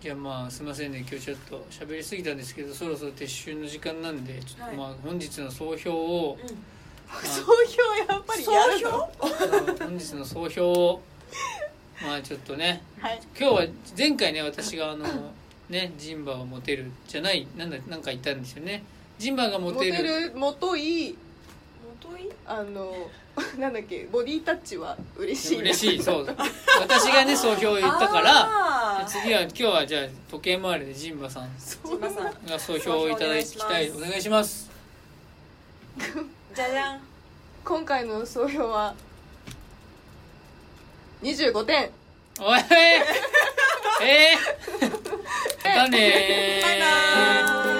じゃあまあすいませんね。今日ちょっと喋りすぎたんですけどそろそろ撤収の時間なんでちょっとまあ本日の総評を、総評やっぱりやるの？*laughs* 本日の総評をまあちょっとねはい。今日は前回ね私があのねジンバはモテるじゃないなんだなんか言ったんですよね。ジンバがモモテテるるもとい元い？あの *laughs* なんだっけボディタッチは嬉しい嬉しいそう。*laughs* 私がね総評を言ったから次は今日はじゃあ時計回りでジンバさん。が総評をいただきたい。お願いします。じゃじゃん。今回の総評は25点。おいえー、*laughs* またねー